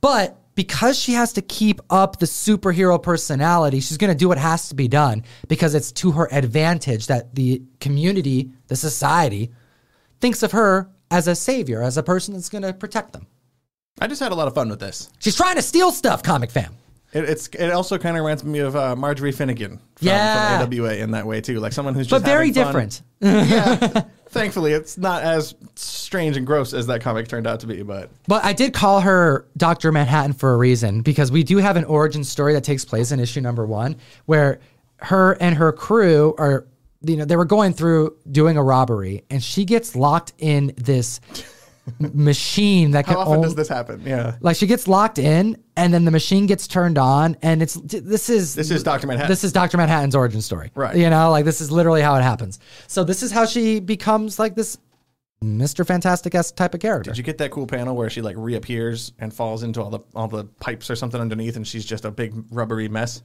but because she has to keep up the superhero personality, she's going to do what has to be done because it's to her advantage that the community, the society, thinks of her as a savior, as a person that's going to protect them. I just had a lot of fun with this. She's trying to steal stuff, comic fam. It, it's it also kind of reminds me of uh, Marjorie Finnegan from, Yeah. from AWA in that way too, like someone who's just But very different. *laughs* *laughs* Thankfully, it's not as strange and gross as that comic turned out to be. But But I did call her Dr. Manhattan for a reason because we do have an origin story that takes place in issue number one where her and her crew are, you know, they were going through doing a robbery and she gets locked in this machine that can how often only, does this happen? Yeah, like she gets locked in and then the machine gets turned on and it's this is this is Doctor Manhattan. this is Dr. Manhattan's origin story. Right. You know, like this is literally how it happens. So this is how she becomes like this Mr. Fantastic esque type of character. Did you get that cool panel where she like reappears and falls into all the all the pipes or something underneath, and she's just a big rubbery mess?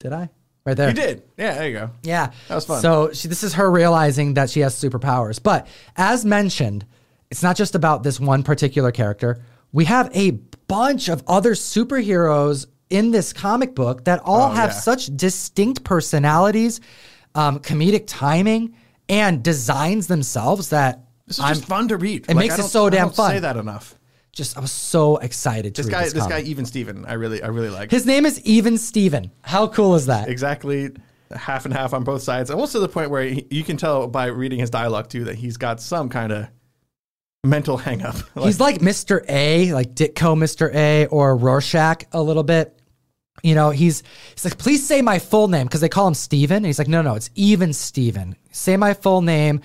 Did I? Right there. You did. Yeah, there you go. Yeah. That was fun. So she, this is her realizing that she has superpowers. But as mentioned, it's not just about this one particular character. We have a bunch of other superheroes in this comic book that all Oh, have yeah. such distinct personalities, um, comedic timing, and designs themselves that This is I'm just fun to read. It makes I it so damn fun. Say that enough. just I was so excited to This guy, this, this guy, even Steven, I really, I really like. His name is Even Steven. How cool is that? exactly half and half on both sides. Almost to the point where he, you can tell by reading his dialogue too that he's got some kind of mental hang up. *laughs* He's like Mr. A, like Ditko Mr. A or Rorschach a little bit. You know, he's he's like, please say my full name because they call him Steven. And he's like, no, no, it's even Steven. Say my full name.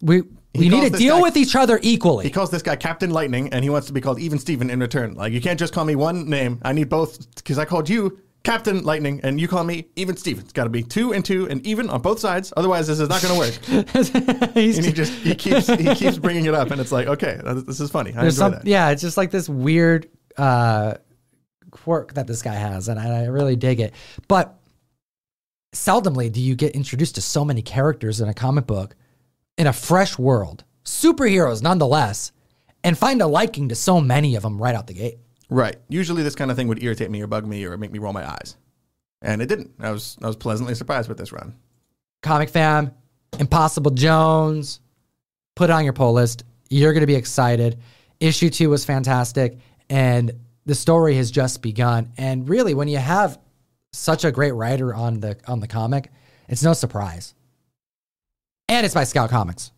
We we need to deal guy- with each other equally. he calls this guy Captain Lightning, and he wants to be called even Steven in return. Like you can't just call me one name. I need both because I called you Captain Lightning, and you call me even Steven. It's got to be two and two and even on both sides. Otherwise, this is not going to work. *laughs* He just he keeps he keeps bringing it up, and it's like okay, this is funny. I enjoy some, that. yeah, it's just like this weird uh, quirk that this guy has, and I, I really dig it. But seldomly do you get introduced to so many characters in a comic book in a fresh world, superheroes nonetheless, and find a liking to so many of them right out the gate. Right. Usually, this kind of thing would irritate me or bug me or make me roll my eyes, and it didn't. I was I was pleasantly surprised with this run. Comic fam, Impossible Jones, put it on your pull list. You're going to be excited. Issue two was fantastic, and the story has just begun. And really, when you have such a great writer on the on the comic, it's no surprise. And it's by Scout Comics.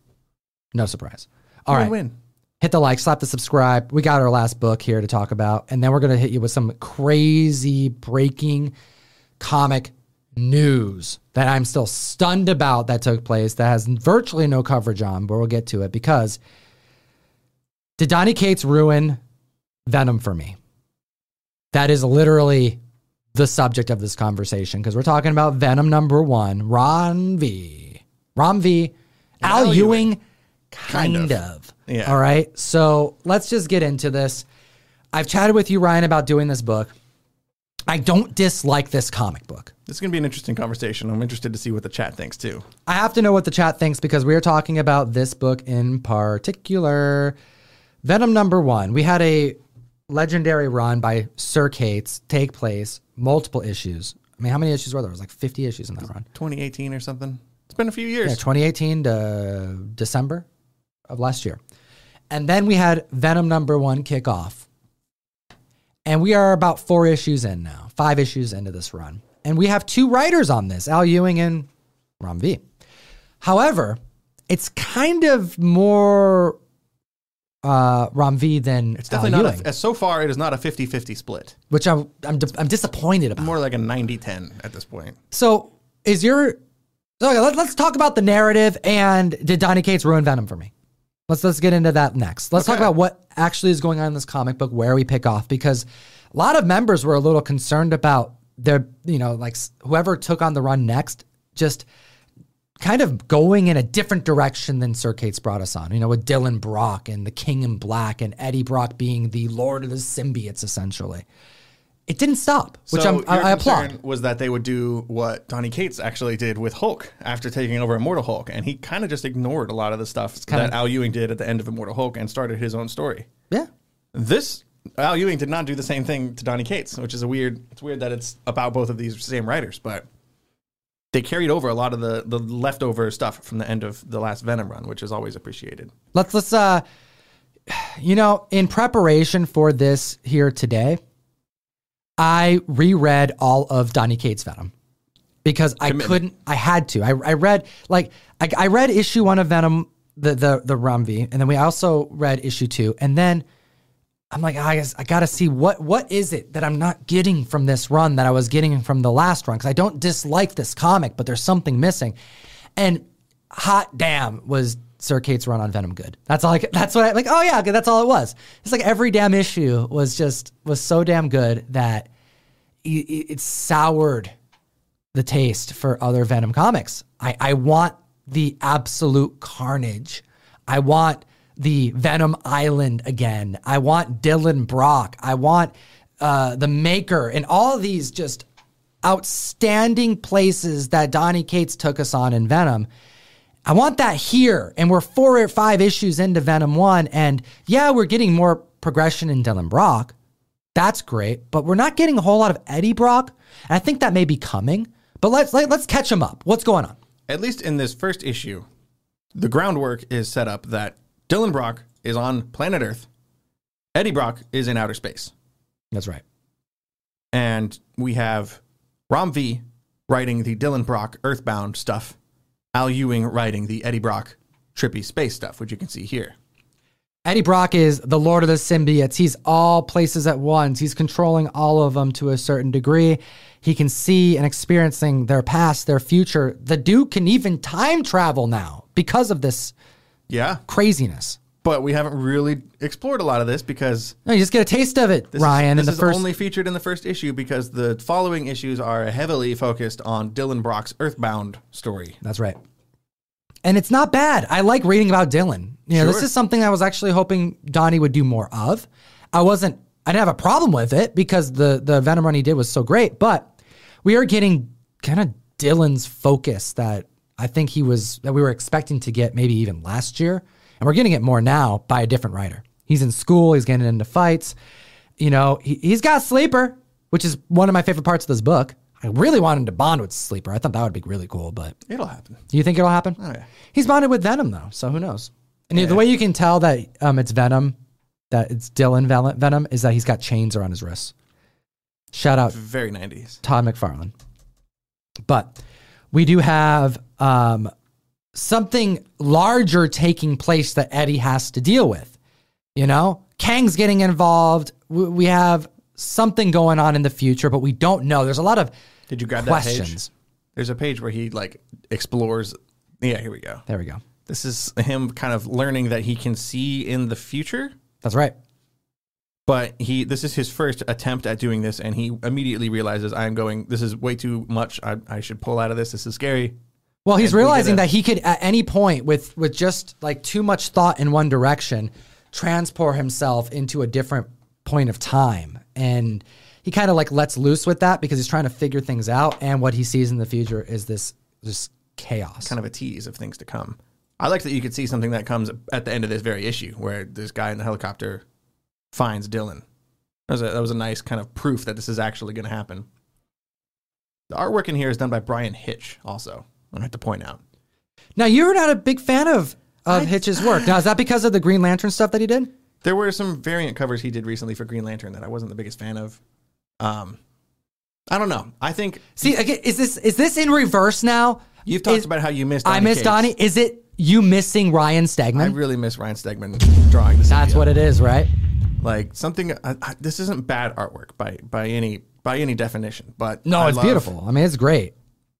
No surprise. All right, Win. Hit the like, slap the subscribe. We got our last book here to talk about, and then we're gonna hit you with some crazy breaking comic news that I'm still stunned about that took place that has virtually no coverage on, but we'll get to it because did Donny Cates ruin Venom for me? That is literally the subject of this conversation because we're talking about Venom number one, Ram V. Ram V. Al, Al Ewing, Ewing. kind, Kind of. of. Yeah. All right. So let's just get into this. I've chatted with you, Ryan, about doing this book. I don't dislike this comic book. This is going to be an interesting conversation. I'm interested to see what the chat thinks too. I have to know what the chat thinks because we are talking about this book in particular. Venom number one. We had a legendary run by Sir Cates take place, multiple issues. I mean, how many issues were there? It was like 50 issues in that run. 2018 or something. It's been a few years. Yeah, 2018 to December of last year. And then we had Venom number one kick off. And we are about four issues in now, five issues into this run. And we have two writers on this, Al Ewing and Ram V. However, it's kind of more uh, Ram V than It's definitely Al not. Ewing, A, so far, it is not a 50-50 split. which I'm, I'm, I'm disappointed about. More like a 90-10 at this point. So is your okay, let, us talk about the narrative and did Donny Cates ruin Venom for me? Let's let's get into that next. Let's talk about what actually is going on in this comic book, where we pick off, because a lot of members were a little concerned about their, you know, like whoever took on the run next, just kind of going in a different direction than Sir Cates brought us on. You know, with Dylan Brock and the King in Black and Eddie Brock being the Lord of the Symbiotes, essentially. It didn't stop, which so I'm, I, I applaud. Was that they would do what Donny Cates actually did with Hulk after taking over Immortal Hulk, and he kind of just ignored a lot of the stuff that Al Ewing did at the end of Immortal Hulk and started his own story. Yeah. This Al Ewing did not do the same thing to Donny Cates, which is a weird. It's weird that it's about both of these same writers, but they carried over a lot of the the leftover stuff from the end of the last Venom run, which is always appreciated. Let's let's uh you know, in preparation for this here today, I reread all of Donny Cates Venom because I Commitment. couldn't I had to. I, I read like I, I read issue one of Venom the the the Ram V, and then we also read issue two, and then I'm like, I guess I gotta see what what is it that I'm not getting from this run that I was getting from the last run because I don't dislike this comic, but there's something missing, and hot damn was Sir Cates' run on Venom good. That's all. I, that's what I like. Oh yeah, that's all it was. It's like every damn issue was just was so damn good that it, it, soured the taste for other Venom comics. I, I want the absolute carnage. I want the Venom Island again. I want Dylan Brock. I want uh, the Maker and all these just outstanding places that Donny Cates took us on in Venom. I want that here. And we're four or five issues into Venom 1. And yeah, we're getting more progression in Dylan Brock. That's great. But we're not getting a whole lot of Eddie Brock. And I think that may be coming. But let's let, us let us catch him up. What's going on? At least in this first issue, the groundwork is set up that Dylan Brock is on planet Earth. Eddie Brock is in outer space. That's right. And we have Ram V writing the Dylan Brock Earthbound stuff, Al Ewing writing the Eddie Brock trippy space stuff, which you can see here. Eddie Brock is the Lord of the Symbiotes. He's all places at once. He's controlling all of them to a certain degree. He can see and experiencing their past, their future. The dude can even time travel now because of this Yeah. craziness. But we haven't really explored a lot of this because No, you just get a taste of it, this Ryan, is, in this the is first. only featured in the first issue because the following issues are heavily focused on Dylan Brock's Earthbound story. That's right. And it's not bad. I like reading about Dylan. You know, this Sure. is something I was actually hoping Donny would do more of. I wasn't. I didn't have a problem with it because the the Venom run he did was so great. But we are getting kind of Dylan's focus that I think he was that we were expecting to get maybe even last year, and we're getting it more now by a different writer. He's in school. He's getting into fights. You know, he, he's got Sleeper, which is one of my favorite parts of this book. I really wanted to bond with Sleeper. I thought that would be really cool, but It'll happen. you think it'll happen? Oh, yeah. He's bonded with Venom though, so who knows? And the way you can tell that um, it's Venom, that it's Dylan Venom, is that he's got chains around his wrists. Shout out Very 90s. Todd McFarlane. But we do have um, something larger taking place that Eddie has to deal with. You know, Kang's getting involved. We we have something going on in the future, but we don't know. There's a lot of Did you grab that page? questions. There's a page where he like explores. Yeah, here we go. There we go. This is him kind of learning that he can see in the future, That's right. but he this is his first attempt at doing this, and he immediately realizes I'm going. This is way too much. I, I should pull out of this. This is scary. Well, he's And we get realizing that he could at any point with with just like too much thought in one direction transport himself into a different point of time and he kind of like lets loose with that because he's trying to figure things out and what he sees in the future is this this chaos. Kind of a tease of things to come. I like that you could see something that comes at the end of this very issue, where this guy in the helicopter finds Dylan. That was a, that was a nice kind of proof that this is actually going to happen. The artwork in here is done by Bryan Hitch, also. I have to point out. Now, you're not a big fan of of Hitch's *sighs* work. Now, is that because of the Green Lantern stuff that he did? There were some variant covers he did recently for Green Lantern that I wasn't the biggest fan of. Um, I don't know. I think See, again, is this is this in reverse now? you've talked Is- about how you missed. I Donny miss Cates. Donny. Is it you missing Ryan Stegman? I really miss Ryan Stegman drawing. The That's what it is, right? like something. I, I, this isn't bad artwork by by any by any definition, but No, I it's love- beautiful. I mean, it's great.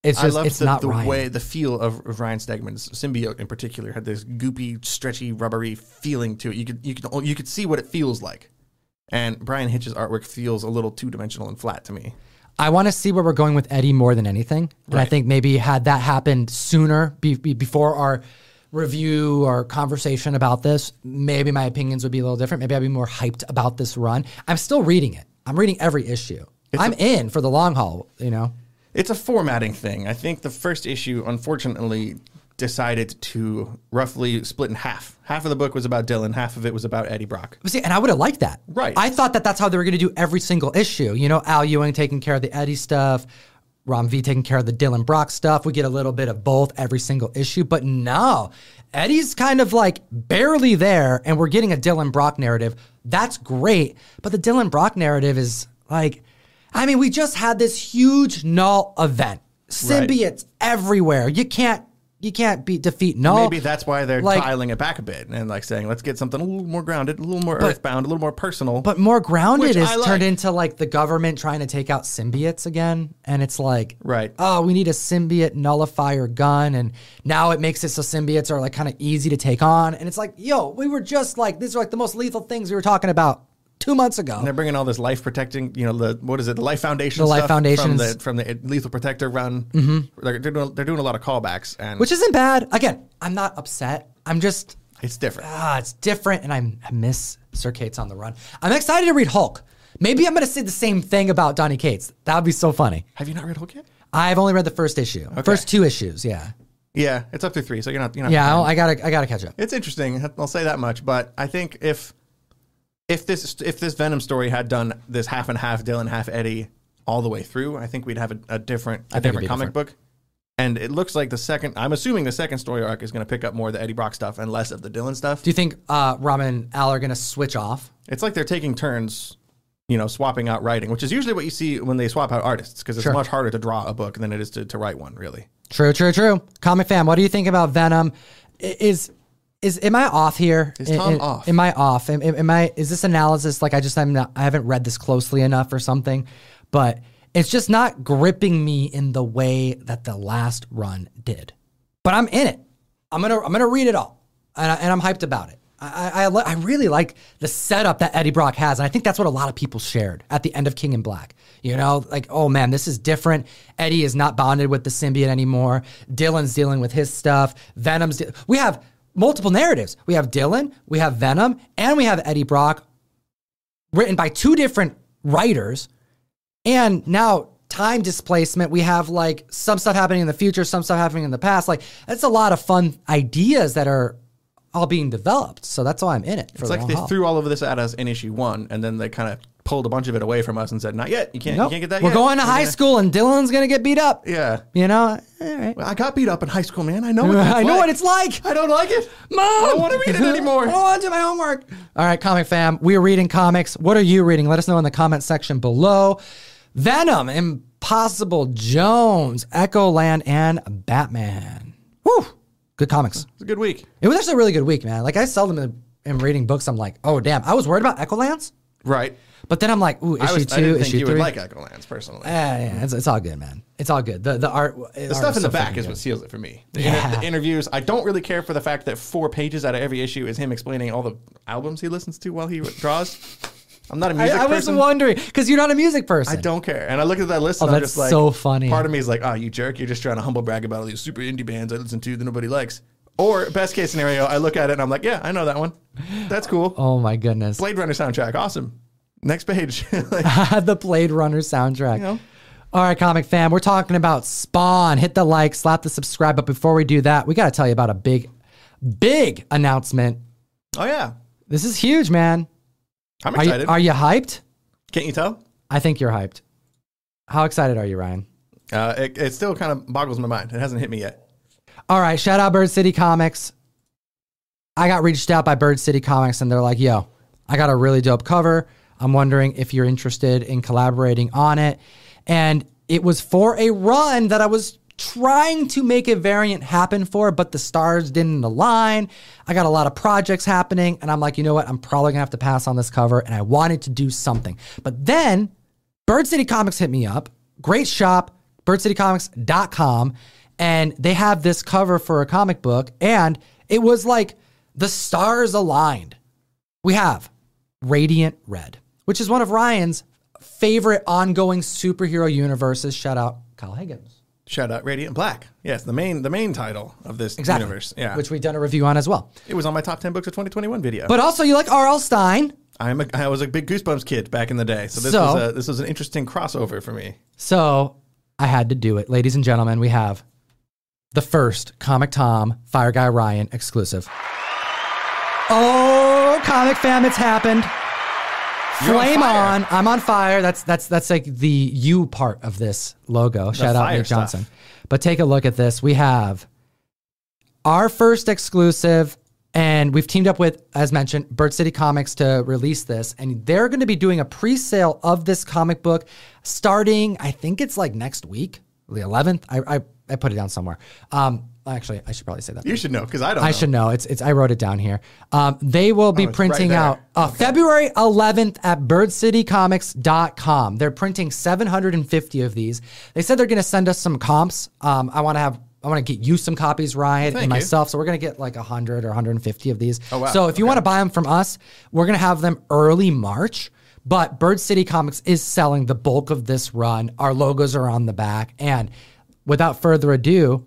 It's I just love it's the, not the Ryan. way the feel of, of Ryan Stegman's symbiote in particular had this goopy, stretchy, rubbery feeling to it. You could you could you could see what it feels like, and Bryan Hitch's artwork feels a little two dimensional and flat to me. I want to see where we're going with Eddie more than anything, and I think maybe had that happened sooner, be, be- before our review or conversation about this, maybe my opinions would be a little different. Maybe I'd be more hyped about this run. I'm still reading it. I'm reading every issue. I'm in for the long haul. You know. It's a formatting thing. I think the first issue, unfortunately, decided to roughly split in half. Half of the book was about Dylan, half of it was about Eddie Brock. See, and I would have liked that. Right. I thought that that's how they were going to do every single issue. You know, Al Ewing taking care of the Eddie stuff, Ram V taking care of the Dylan Brock stuff. We get a little bit of both every single issue, but no, Eddie's kind of like barely there, and we're getting a Dylan Brock narrative. That's great, but the Dylan Brock narrative is like, I mean, we just had this huge Knull event, symbiotes everywhere. You can't you can't beat defeat Knull. Maybe that's why they're like- dialing it back a bit and like saying, let's get something a little more grounded, a little more earthbound, a little more personal. But more grounded is like. turned into like the government trying to take out symbiotes again. And it's like, Right. oh, we need a symbiote nullifier gun. And now it makes it so symbiotes are like kind of easy to take on. And it's like, yo, we were just like, these are like the most lethal things we were talking about two months ago. And they're bringing all this life protecting, you know, the what is it, the Life Foundation, The Life Foundation from the from the Lethal Protector run. Mm-hmm. They're, they're doing they're doing a lot of callbacks, and Which isn't bad. Again, I'm not upset. I'm just, it's different. ah, it's different. And I'm, I miss Sir Cates on the run. I'm excited to read Hulk. Maybe I'm going to say the same thing about Donny Cates. That would be so funny. Have you not read Hulk yet? I've only read the first issue, first two issues. Yeah. Yeah, it's up to three, so you're not you're not. Yeah. I, I gotta, I gotta catch up. it's interesting. I'll say that much. But I think if if this if this Venom story had done this half and half Dylan, half Eddie all the way through, I think we'd have a, a different a different comic book. And it looks like the second. I'm assuming the second story arc is going to pick up more of the Eddie Brock stuff and less of the Dylan stuff. Do you think uh, Ramen and Al are gonna switch off? It's like they're taking turns, you know, swapping out writing, which is usually what you see when they swap out artists, because it's Sure. much harder to draw a book than it is to, to write one, really. True, true, true. Comic fam, what do you think about Venom? Is is am I off here? Is Tom I- off? Am I off? Am, am am I? Is this analysis like I just I'm not, I haven't read this closely enough or something? But it's just not gripping me in the way that the last run did. But I'm in it. I'm gonna I'm gonna read it all, and, I, and I'm hyped about it. I I, I, I really like the setup that Eddie Brock has, and I think that's what a lot of people shared at the end of King in Black. You know, like oh man, this is different. Eddie is not bonded with the symbiote anymore. Dylan's dealing with his stuff. Venom's. De- we have multiple narratives. We have Dylan, we have Venom, and we have Eddie Brock, written by two different writers. And now time displacement, we have like some stuff happening in the future, some stuff happening in the past. Like that's a lot of fun ideas that are all being developed. So that's why I'm in it. It's like they haul. threw all of this at us in issue one, and then they kind of pulled a bunch of it away from us and said, "Not yet. You can't. Nope. You can't get that We're yet." going to We're high gonna- school and Dylan's gonna get beat up. Yeah. You know, all right. Well, I got beat up in high school, man. I know. What *laughs* I know like. what it's like. I don't like it. Mom, I don't want to read it *laughs* anymore. I don't want to do my homework. All right, comic fam, we are reading comics. What are you reading? Let us know in the comment section below. Venom, Impossible Jones, Echo Land, and Batman. Woo! Good comics. It's a good week. It was actually a really good week, man. Like I seldom am, am reading books. I'm like, oh damn. I was worried about Echolands, Right. But then I'm like, ooh, I, issue was, I two, didn't think issue you three. would like Echolands personally. Yeah, yeah, it's, it's all good, man. It's all good. The the art, the stuff in the back is what seals it for me. The, inter- the interviews. I don't really care for the fact that four pages out of every issue is him explaining all the albums he listens to while he *laughs* draws. I'm not a music I was person. wondering because you're not a music person. I don't care. And I look at that list Oh, and I'm that's just like, so funny. Part of me is like, oh, you jerk. You're just trying to humble brag about all these super indie bands I listen to that nobody likes. Or best case scenario, I look at it and I'm like, yeah, I know that one. That's cool. Oh my goodness. Blade Runner soundtrack, awesome. Next page. *laughs* *laughs* Like, the Blade Runner soundtrack. know. All right, comic fam, we're talking about Spawn. Hit the like, slap the subscribe. But before we do that, we got to tell you about a big, big announcement. oh yeah, This is huge, man. I'm Are you, excited. are you hyped? Can't you tell? I think you're hyped. How excited are you, Ryan? Uh, it, it still kind of boggles my mind. It hasn't hit me yet. All right, shout out Bird City Comics. I got reached out by Bird City Comics and they're like, yo, I got a really dope cover. I'm wondering if you're interested in collaborating on it. And it was for a run that I was trying to make a variant happen for, but the stars didn't align. I got a lot of projects happening, and I'm like, you know what? I'm probably gonna have to pass on this cover. And I wanted to do something. But then Bird City Comics hit me up. Great shop, birdcitycomics.com. And they have this cover for a comic book. And it was like the stars aligned. We have Radiant Red, which is one of Ryan's favorite ongoing superhero universes. Shout out Kyle Higgins. Shout out Radiant Black. Yes, the main the main title of this Exactly. universe. Yeah, Which we've done a review on as well. it was on my top ten books of 2021 video. But also, you like R.L. Stine. I'm a, I was a big Goosebumps kid back in the day, so this So- was a, this was an interesting crossover for me. So I had to do it. Ladies and gentlemen, we have the first Comic Tom Fire Guy Ryan exclusive. Oh, comic fam, it's happened. You're on Flame on, I'm on fire. That's that's that's like the you part of this logo. Shout out Nate Johnson. stuff. But take a look at this. We have our first exclusive, and we've teamed up with, as mentioned, Bird City Comics to release this. And they're going to be doing a pre sale of this comic book starting, I think it's like next week, the 11th. I, I I put it down somewhere. Um, actually, I should probably say that. You should know because I don't. I know. should know. It's it's. I wrote it down here. Um, they will be Oh, printing right out uh, February 11th at birdcitycomics.com. They're printing 750 of these. They said they're going to send us some comps. Um, I want to have. I want to get you some copies, Ryan, Thank and you. myself. So we're going to get like 100 or 150 of these. Oh, wow. So if you Okay. want to buy them from us, we're going to have them early March. But Bird City Comics is selling the bulk of this run. Our logos are on the back. And without further ado,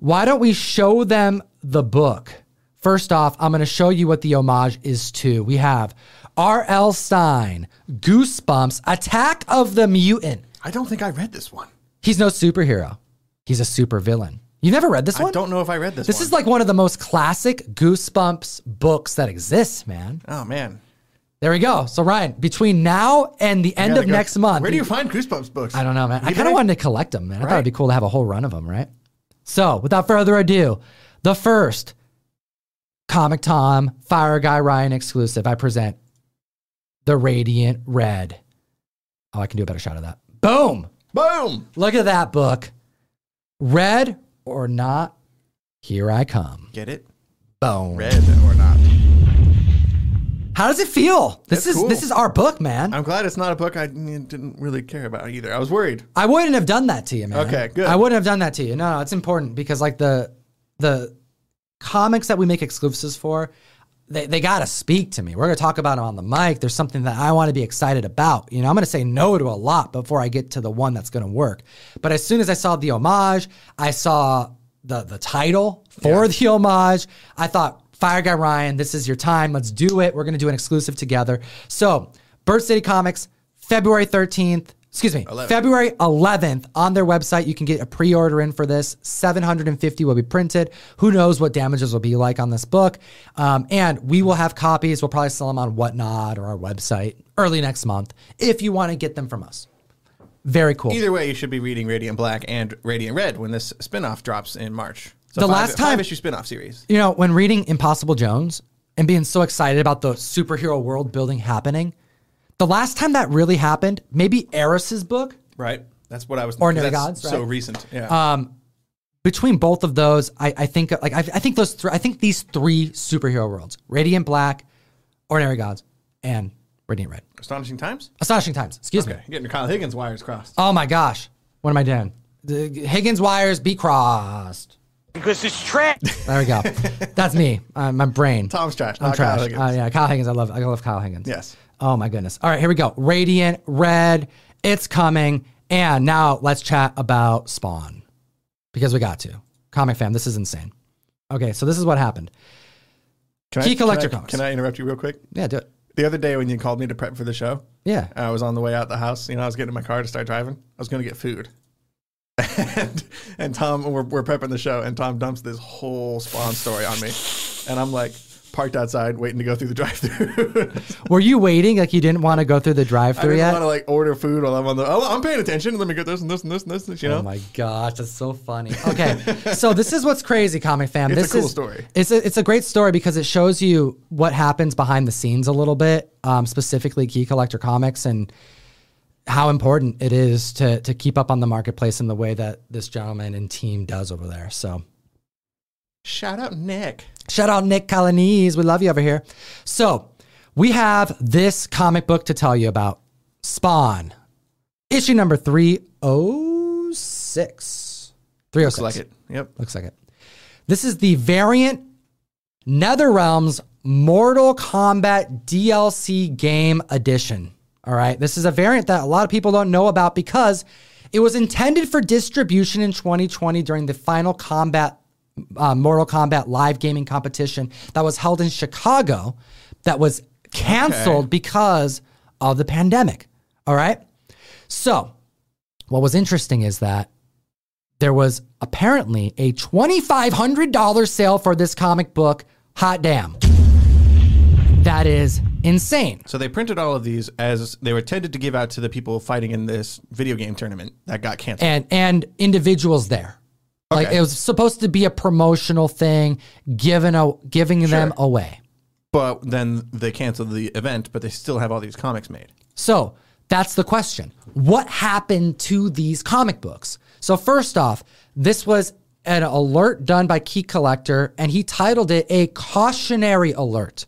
why don't we show them the book? First off, I'm going to show you what the homage is to. We have R.L. Stine, Goosebumps, Attack of the Mutant. I don't think I read this one. He's no superhero. He's a supervillain. You never read this one? I don't know if I read this. This one. is like one of the most classic Goosebumps books that exists, man. Oh man. There we go. So Ryan, between now and the end of go- next month, Where do you find Goosebumps books? I don't know, man. I kind of wanted to collect them, man. I thought it'd be cool to have a whole run of them, right? So, without further ado, the first Comic Tom Fire Guy Ryan exclusive, I present the Radiant Red. Oh, I can do a better shot of that. Boom! Boom. Look at that book. Red or not, here I come. Get it? Boom. Red or not? How does it feel? This That's is cool. this is our book, man. I'm glad it's not a book I didn't really care about either. I was worried. I wouldn't have done that to you, man. Okay, good. I wouldn't have done that to you. No, no, it's important because like the the comics that we make exclusives for, they, they gotta speak to me. We're gonna talk about them on the mic. There's something that I want to be excited about. You know, I'm gonna say no to a lot before I get to the one that's gonna work. But as soon as I saw the homage, I saw the the title for the homage. I thought, Fire Guy Ryan, this is your time. Let's do it. We're gonna do an exclusive together. So, Bird City Comics, February 13th. Excuse me, February 11th on their website. You can get a pre order in for this. 750 will be printed. Who knows what damages will be like on this book. Um, and we will have copies. We'll probably sell them on Whatnot or our website early next month if you want to get them from us. Very cool. Either way, you should be reading Radiant Black and Radiant Red when this spin-off drops in March. So The five, last time- five issue spin-off series. You know, when reading Impossible Jones and being so excited about the superhero world building happening, the last time that really happened, maybe Eris's book, Right. That's what I was. Ordinary that's Gods, So right? recent. Yeah. um, between both of those, I, I think like I, I think those three, I think these three superhero worlds: Radiant Black, Ordinary Gods, and Radiant Red. Astonishing times. Astonishing times. Excuse Okay. me. Getting your Kyle Higgins wires crossed. Oh my gosh, what am I doing? The Higgins wires be crossed. Because it's trash. There we go. *laughs* That's me. Uh, my brain. Tom's trash. I'm not Kyle trash. Higgins. Uh, yeah, Kyle Higgins. I love. I love Kyle Higgins. Yes. Oh my goodness. All right, here we go. Radiant Red. It's coming. And now let's chat about Spawn because we got to. Comic fam, this is insane. Okay, so this is what happened. Can Key I, Collector can I, Comics. Can I interrupt you real quick? Yeah, do it. The other day when you called me to prep for the show, Yeah. I was on the way out the house. You know, I was getting in my car to start driving. I was going to get food. And, and Tom, we're, we're prepping the show, and Tom dumps this whole Spawn story on me. And I'm like, parked outside waiting to go through the *laughs* drive-through. Were you waiting like you didn't want to go through the drive-through didn't yet? want to like order food while I'm on the. Oh, I'm paying attention. Let me get this and this and this and this. You know. Oh my gosh, that's so funny. Okay, so this is what's crazy, comic fam. It's a this cool is, story. It's a, it's a great story because it shows you what happens behind the scenes a little bit, um, specifically Key Collector Comics and how important it is to to keep up on the marketplace in the way that this gentleman and team does over there. So Shout out Nick. Shout out Nick Calanese. We love you over here. So, we have this comic book to tell you about Spawn, issue number 306. 306. Looks oh like it. Yep. Looks like it. This is the variant NetherRealms Mortal Kombat DLC game edition. All right. This is a variant that a lot of people don't know about because it was intended for distribution in 2020 during the Final Kombat uh, Mortal Kombat live gaming competition that was held in Chicago that was canceled Okay. because of the pandemic. All right. So, what was interesting is that there was apparently a $2,500 sale for this comic book. Hot damn. That is insane. So they printed all of these as they were intended to give out to the people fighting in this video game tournament that got canceled. And and individuals there. Like it was supposed to be a promotional thing, given a, giving them away. but then they canceled the event, but they still have all these comics made. So that's the question. What happened to these comic books? So, first off, this was an alert done by Key Collector, and he titled it a cautionary alert.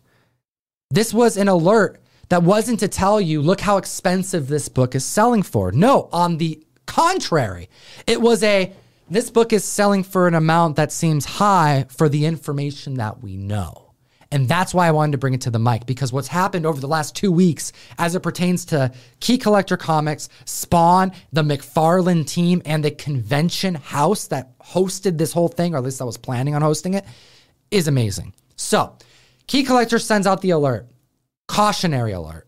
This was an alert that wasn't to tell you, look how expensive this book is selling for. No, on the contrary, it was a, this book is selling for an amount that seems high for the information that we know. And that's why I wanted to bring it to the mic because what's happened over the last two weeks as it pertains to Key Collector Comics, Spawn, the McFarlane team, and the convention house that hosted this whole thing, or at least I was planning on hosting it, is amazing. So, Key Collector sends out the alert cautionary alert.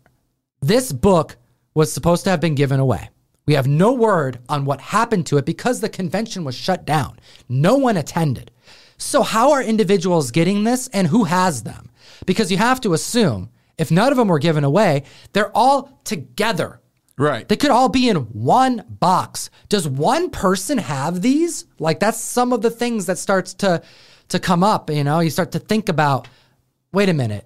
This book was supposed to have been given away. We have no word on what happened to it because the convention was shut down. No one attended. So, how are individuals getting this and who has them? Because you have to assume if none of them were given away, they're all together. Right. They could all be in one box. Does one person have these? Like that's some of the things that starts to to come up, you know? You start to think about, wait a minute.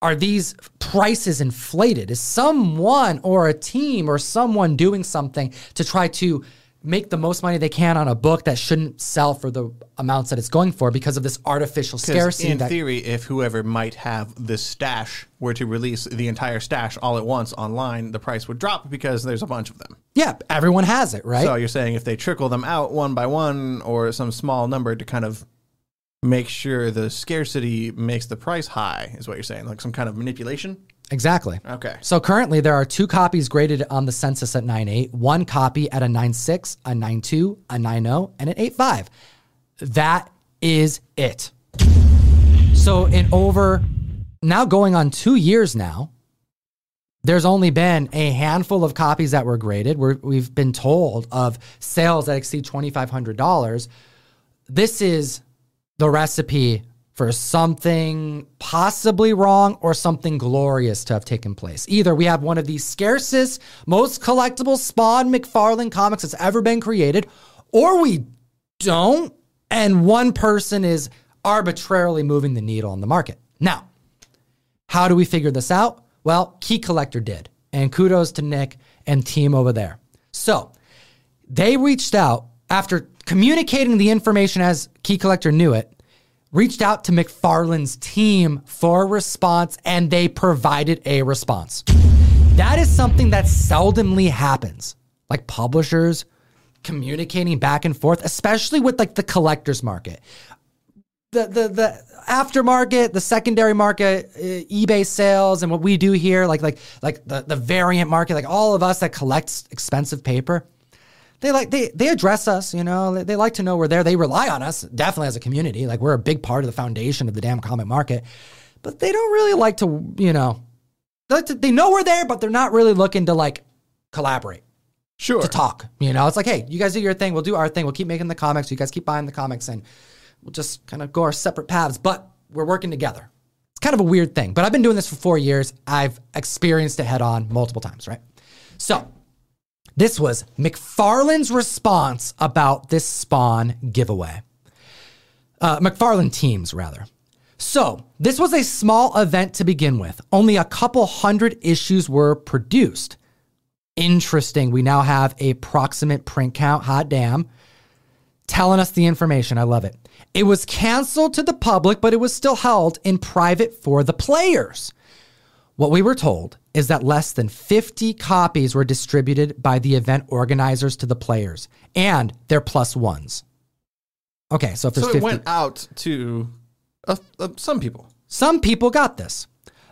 Are these prices inflated? Is someone or a team or someone doing something to try to make the most money they can on a book that shouldn't sell for the amounts that it's going for because of this artificial scarcity in that theory, if whoever might have this stash were to release the entire stash all at once online, the price would drop because there's a bunch of them. yeah, everyone has it, right? So you're saying if they trickle them out one by one or some small number to kind of make sure the scarcity makes the price high, is what you're saying, like some kind of manipulation. exactly. Okay. So currently there are two copies graded on the census at 9.8, one copy at a 9.6, a 9.2, a 9.0, and an 8.5. That is it. So in over now going on two years now, there's only been a handful of copies that were graded. We're, we've been told of sales that exceed $2,500. This is the recipe for something possibly wrong or something glorious to have taken place. Either we have one of the scarcest, most collectible Spawn McFarlane comics that's ever been created, or we don't, and one person is arbitrarily moving the needle on the market. Now, how do we figure this out? Well, Key Collector did. And kudos to Nick and team over there. So they reached out after communicating the information as Key Collector knew it, reached out to McFarlane's team for a response, and they provided a response. That is something that seldomly happens. Like publishers communicating back and forth, especially with like the collector's market the the the aftermarket, the secondary market, uh, eBay sales, and what we do here, like like like the the variant market, like all of us that collects expensive paper, they like they they address us. You know, they, they like to know we're there. They rely on us definitely as a community. Like we're a big part of the foundation of the damn comic market, but they don't really like to you know, they, like to, they know we're there, but they're not really looking to like collaborate Sure. to talk. You know, it's like, hey, you guys do your thing, we'll do our thing, we'll keep making the comics, you guys keep buying the comics, and we'll just kind of go our separate paths, but we're working together. It's kind of a weird thing, but I've been doing this for four years. I've experienced it head on multiple times, right? So, this was McFarlane's response about this Spawn giveaway. Uh, McFarlane teams, rather. So, this was a small event to begin with. Only a couple hundred issues were produced. Interesting. We now have a proximate print count. Hot damn. Telling us the information. I love it. It was canceled to the public, but it was still held in private for the players. What we were told is that less than 50 copies were distributed by the event organizers to the players and their plus ones. Okay, so if there's So 50 it went out to uh, uh, some people. some people got this.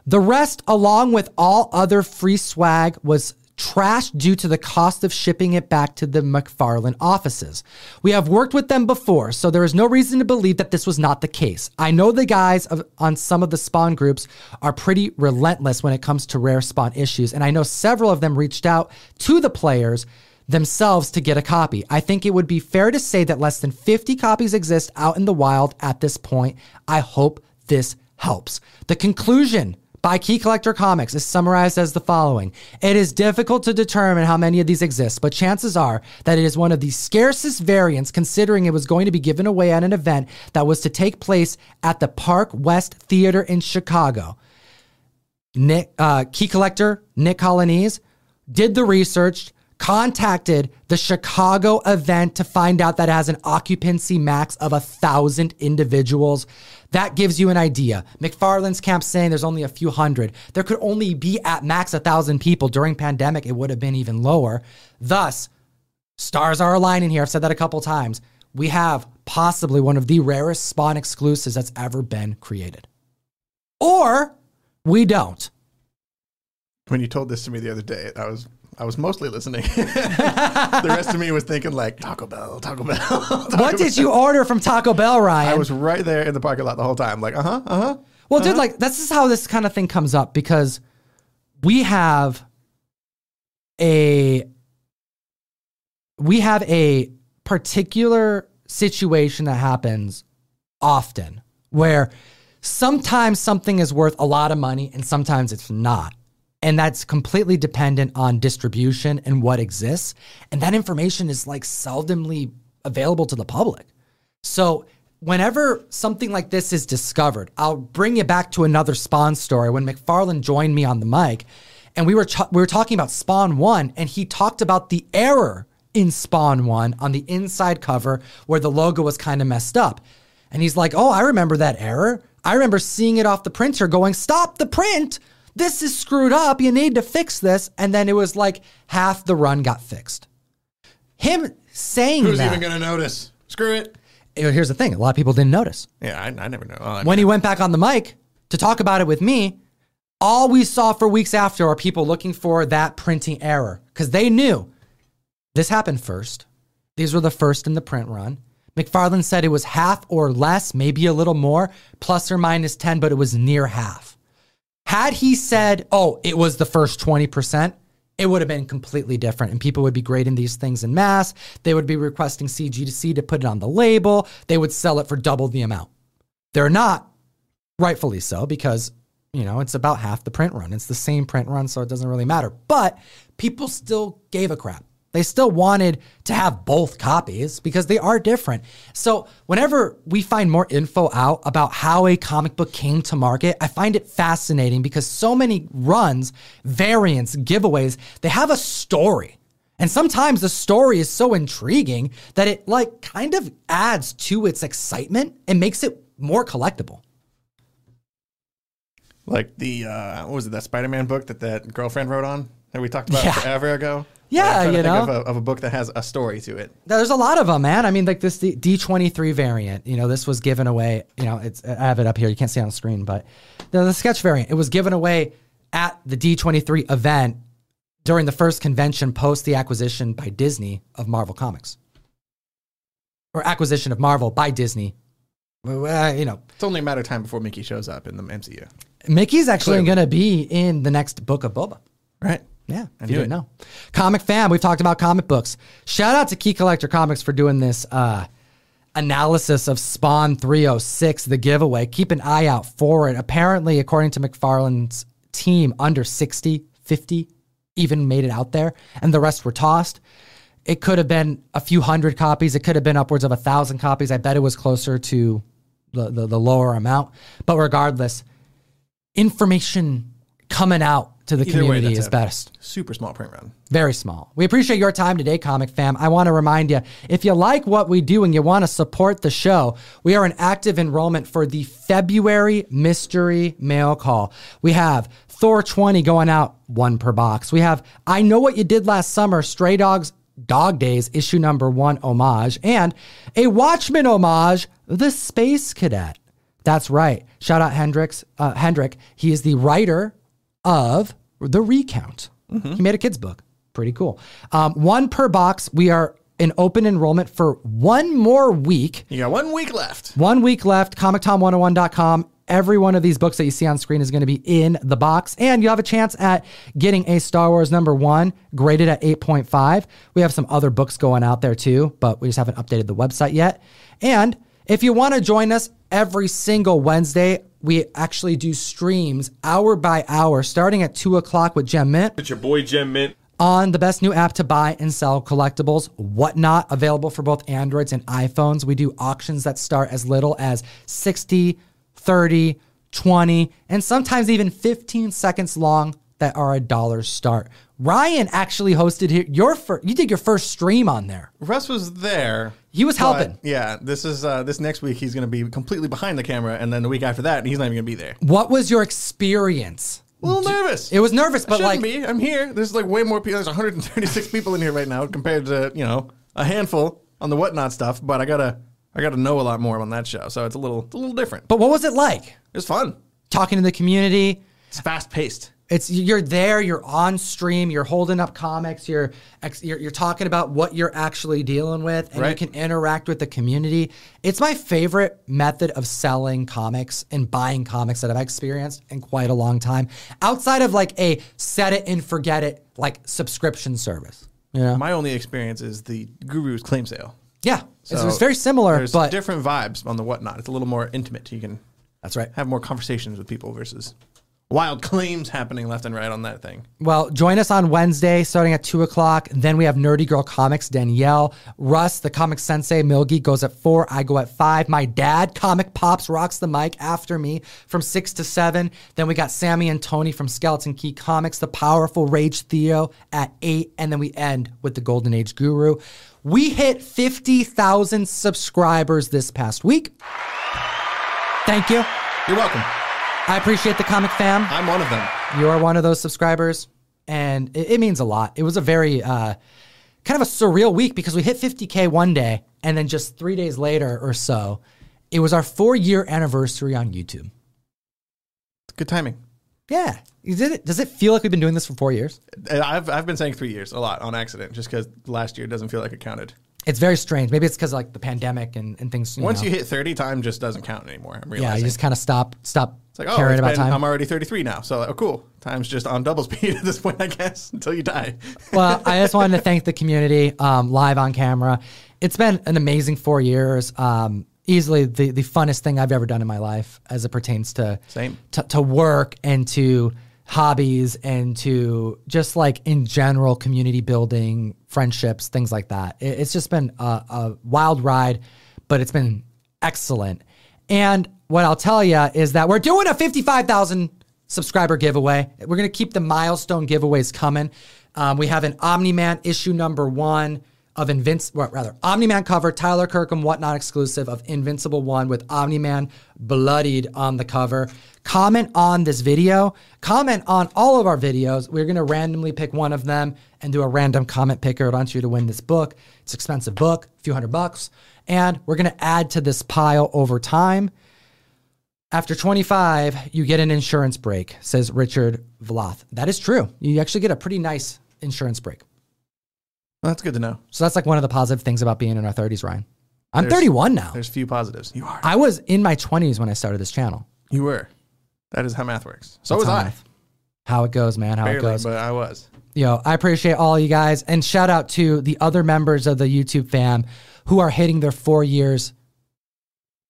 The rest, along with all other free swag, was trashed due to the cost of shipping it back to the McFarlane offices. We have worked with them before, so there is no reason to believe that this was not the case. I know the guys of, on some of the Spawn groups are pretty relentless when it comes to rare Spawn issues, and I know several of them reached out to the players themselves to get a copy. I think it would be fair to say that less than 50 copies exist out in the wild at this point. I hope this helps. The conclusion by Key Collector Comics is summarized as the following It is difficult to determine how many of these exist, but chances are that it is one of the scarcest variants considering it was going to be given away at an event that was to take place at the Park West Theater in Chicago. Nick, uh, key collector Nick Colonese did the research, contacted the Chicago event to find out that it has an occupancy max of a thousand individuals. That gives you an idea. McFarlane's camp saying there's only a few hundred. There could only be at max a thousand people. During pandemic, it would have been even lower. Thus, stars are aligning here. I've said that a couple times. We have possibly one of the rarest Spawn exclusives that's ever been created. Or we don't. When you told this to me the other day, I was I was mostly listening. *laughs* the rest of me was thinking like Taco Bell, Taco Bell. *laughs* Taco What did you order from Taco Bell, Ryan? I was right there in the parking lot the whole time, like uh huh, uh huh. Well, dude, like this is how this kind of thing comes up because we have a we have a particular situation that happens often where sometimes something is worth a lot of money and sometimes it's not. And that's completely dependent on distribution and what exists. And that information is like seldomly available to the public. So whenever something like this is discovered, I'll bring you back to another Spawn story when McFarlane joined me on the mic, and we were ch- we were talking about Spawn One, and he talked about the error in Spawn One on the inside cover where the logo was kind of messed up, and he's like, "Oh, I remember that error. I remember seeing it off the printer, going, stop the print." This is screwed up. You need to fix this. And then it was like half the run got fixed. Him saying Who's that. even gonna notice? Screw it. Here's the thing a lot of people didn't notice. Yeah, I, I never know. Oh, I When mean, he went back on the mic to talk about it with me, all we saw for weeks after are people looking for that printing error because they knew this happened first. These were the first in the print run. McFarlane said it was half or less, maybe a little more, plus or minus 10, but it was near half. Had he said, oh, it was the first 20%, it would have been completely different. And people would be grading these things in mass. They would be requesting CG2C to put it on the label. They would sell it for double the amount. They're not, rightfully so, because, you know, it's about half the print run. It's the same print run, so it doesn't really matter. But people still gave a crap. They still wanted to have both copies because they are different. So, whenever we find more info out about how a comic book came to market, I find it fascinating because so many runs, variants, giveaways, they have a story. And sometimes the story is so intriguing that it like kind of adds to its excitement and makes it more collectible. like the uh, what was it that Spider-Man book that that girlfriend wrote on that we talked about Yeah. forever ago? Yeah, Like, I'm trying to you think know. of a, of a book that has a story to it. There's a lot of them, man. I mean, like this D twenty three variant. You know, this was given away. You know, it's I have it up here. You can't see it on the screen, but the, the sketch variant. It was given away at the D twenty three event during the first convention post the acquisition by Disney of Marvel Comics, or acquisition of Marvel by Disney. Well, uh, you know, It's only a matter of time before Mickey shows up in the MCU. Mickey's actually going to be in the next book of Boba. Right. Yeah, if you it. didn't know. Comic fam, we've talked about comic books. Shout out to Key Collector Comics for doing this uh, analysis of Spawn 306, the giveaway. Keep an eye out for it. Apparently, according to McFarlane's team, under 60, 50 even made it out there, and the rest were tossed. It could have been a few hundred copies. It could have been upwards of a thousand copies. I bet it was closer to the, the, the lower amount. But regardless, information coming out to the Either community that's is best. Super small print run. Very small. We appreciate your time today, Comic Fam. I want to remind you if you like what we do and you want to support the show, we are in active enrollment for the February mystery mail call. We have Thor 20 going out one per box. We have I Know What You Did Last Summer, Stray Dogs Dog Days, issue number one homage, and a Watchmen homage, The Space Cadet. That's right. Shout out Hendrix, uh, Hendrick. He is the writer of The Recount. He made a kid's book. Pretty cool. Um, one per box. We are in open enrollment for one more week. You got one week left. One week left. ComicTom101.com. Every one of these books that you see on screen is going to be in the box, and you have a chance at getting a Star Wars number one graded at 8.5. We have some other books going out there too, but we just haven't updated the website yet. And if you want to join us every single Wednesday, we actually do streams hour by hour, starting at 2 o'clock with Gem Mint It's your boy Gem Mint. on the best new app to buy and sell collectibles, whatnot, available for both Androids and iPhones. We do auctions that start as little as 60, 30, 20, and sometimes even 15 seconds long that are a dollar start. Ryan actually hosted here your first. You did your first stream on there. Russ was there. He was but, helping. Yeah, this is uh, this next week he's going to be completely behind the camera, and then the week after that he's not even going to be there. What was your experience? A little nervous. It was nervous, but like be. I'm here. There's like way more people. There's 136 people in here right now compared to you know a handful on the whatnot stuff. But I gotta I gotta know a lot more on that show, so it's a little it's a little different. But what was it like? It's fun. Talking to the community. It's fast paced. It's you're there, you're on stream, you're holding up comics, you're you're, you're talking about what you're actually dealing with, and Right. you can interact with the community. It's my favorite method of selling comics and buying comics that I've experienced in quite a long time. Outside of like a set it and forget it like subscription service. You know? My only experience is the Guru's claim sale. yeah, it's, So it's very similar, There's but different vibes on the whatnot. It's a little more intimate. You can that's right. have more conversations with people versus wild claims happening left and right on that thing. Well, join us on Wednesday starting at 2 o'clock. Then we have Nerdy Girl Comics, Danielle. Russ, the comic sensei, Milgie goes at 4. I go at 5. My dad, Comic Pops, rocks the mic after me from 6 to 7. Then we got Sammy and Tony from Skeleton Key Comics, the powerful Rage Theo at 8. And then we end with the Golden Age Guru. We hit 50,000 subscribers this past week. Thank you. You're welcome. I appreciate the comic fam. I'm one of them. You are one of those subscribers, and it, it means a lot. It was a very uh, kind of a surreal week because we hit 50K one day, and then just three days later or so, it was our four year anniversary on YouTube. Good timing. Yeah. Is it, does it feel like we've been doing this for four years? I've I've been saying three years a lot on accident, just because last year doesn't feel like it counted. It's very strange. Maybe it's because like the pandemic and, and things. You Once know. you hit 30, time just doesn't count anymore. I'm yeah, you just kind of stop stop it's like, oh, caring about been- time. I'm already 33 now. So, oh, cool. Time's just on double *laughs* speed at this point, I guess, *laughs* until you die. *laughs* well, I just wanted to thank the community um, live on camera. It's been an amazing four years. Um, easily the, the funnest thing I've ever done in my life as it pertains to Same. to, to work and to hobbies and to just like in general community building, friendships, things like that. It- it's just been a, a wild ride, but it's been excellent. And what I'll tell you is that we're doing a 55,000 subscriber giveaway. We're going to keep the milestone giveaways coming. Um, we have an Omni Man issue number one of Invinci- well, rather Omni Man cover, Tyler Kirkham, whatnot exclusive of Invincible One with Omni Man bloodied on the cover. Comment on this video. Comment on all of our videos. We're gonna randomly pick one of them and do a random comment picker. I want you to win this book. It's an expensive book, a few hundred bucks, and we're gonna add to this pile over time. After 25, you get an insurance break, says Richard Vloth. That is true. You actually get a pretty nice insurance break. Well, that's good to know. So that's like one of the positive things about being in our 30s, Ryan. I'm There's- 31 now. There's few positives. You are. I was in my 20s when I started this channel. You were. That is how math works. So That's was how I. math- How it goes, man. How it Barely, goes. but I was. Yo, I appreciate all you guys. And shout out to the other members of the YouTube fam who are hitting their four years.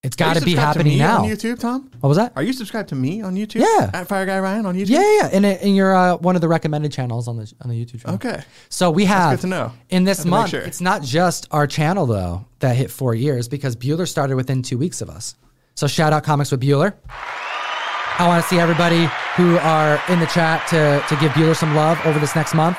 It's got to be happening now. on YouTube, Tom? What was that? Are you subscribed to me on YouTube? Yeah. At Fire Guy Ryan on YouTube? Yeah, yeah. And, it- and you're uh, one of the recommended channels on the on the YouTube channel. Okay. So we have good to know. in this month. sure. It's not just our channel though that hit four years because Bueller started within two weeks of us. So shout out Comics with Bueller. I want to see everybody who are in the chat to to give Bueller some love over this next month.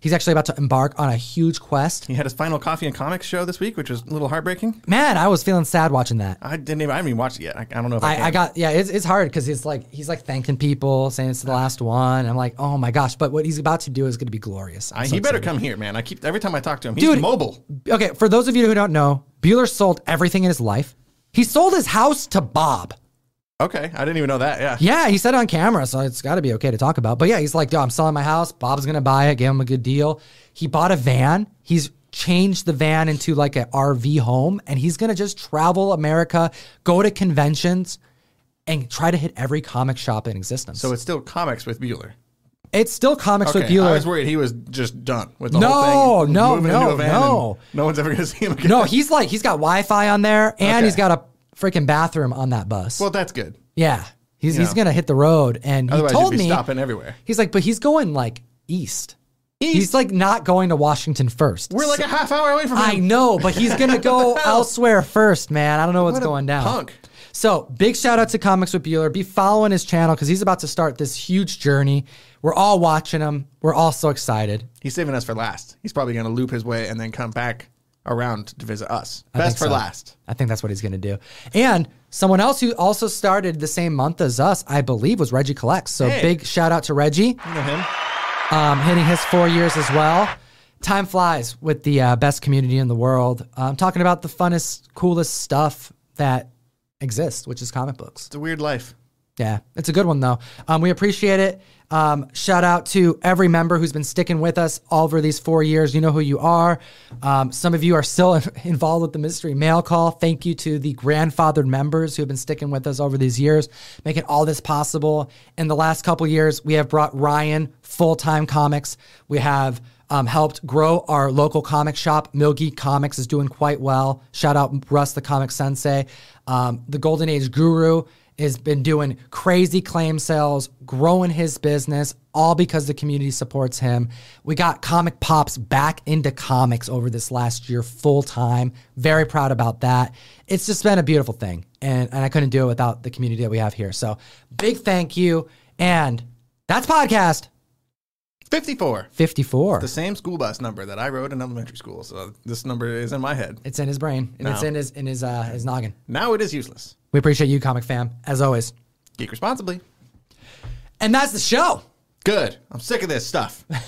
He's actually about to embark on a huge quest. He had his final coffee and comics show this week, which was a little heartbreaking. Man, I was feeling sad watching that. I didn't even, I haven't even watched it yet. I, I don't know if I, I. I got yeah, it's, it's hard because he's like he's like thanking people, saying it's the last one. I'm like, oh my gosh! But what he's about to do is going to be glorious. I, so he better excited. come here, man. I keep every time I talk to him, he's Dude, mobile. Okay, for those of you who don't know, Bueller sold everything in his life. He sold his house to Bob. Okay, I didn't even know that. Yeah. Yeah, he said on camera, so it's got to be okay to talk about. But yeah, he's like, yo, I'm selling my house. Bob's gonna buy it. Gave him a good deal. He bought a van. He's changed the van into like an RV home, and he's gonna just travel America, go to conventions, and try to hit every comic shop in existence. So it's still comics with Bueller. it's still comics Okay, with Bueller. I was worried he was just done with the No, whole thing. no, no, van no. No one's ever going *laughs* to see him again. no, he's like he's got Wi-Fi on there, and Okay. he's got a freaking bathroom on that bus. Well, that's good. Yeah. He's, You he's know. gonna hit the road, and he Otherwise, told you'd be me stopping everywhere. he's like, but he's going like east. He's like not going to Washington first. We're like a half hour away from him. I know, but he's gonna *laughs* go elsewhere first, man. I don't know what's What a going down. punk. So big shout out to Comics with Bueller. Be following his channel because he's about to start this huge journey. We're all watching him. We're all so excited. He's saving us for last. He's probably going to loop his way and then come back around to visit us. I Best for so. last. I think that's what he's going to do. And someone else who also started the same month as us, I believe, was Reggie Collects. So Hey. big shout out to Reggie. You know him? um, hitting his four years as well. Time flies with the uh, best community in the world. I'm talking about the funnest, coolest stuff that exists, which is comic books. It's a weird life. Yeah, it's a good one though. Um, we appreciate it. Um, shout out to every member who's been sticking with us all over these four years. You know who you are. Um, some of you are still *laughs* involved with the mystery mail call. Thank you to the grandfathered members who have been sticking with us over these years, making all this possible. In the last couple years, we have brought Ryan full time comics. We have um, helped grow our local comic shop. Mill Geek Comics is doing quite well. Shout out Russ, the comic sensei. Um, the Golden Age Guru has been doing crazy claim sales, growing his business, all because the community supports him. We got Comic Pops back into comics over this last year full time. Very proud about that. It's just been a beautiful thing. And, and I couldn't do it without the community that we have here. So big thank you. And that's podcast 54. 54. The same school bus number that I rode in elementary school. So this number is in my head. It's in his brain and it's in his in his uh, his noggin. Now it is useless. We appreciate you, comic fam, as always. Geek responsibly. And that's the show. Good. I'm sick of this stuff. *laughs*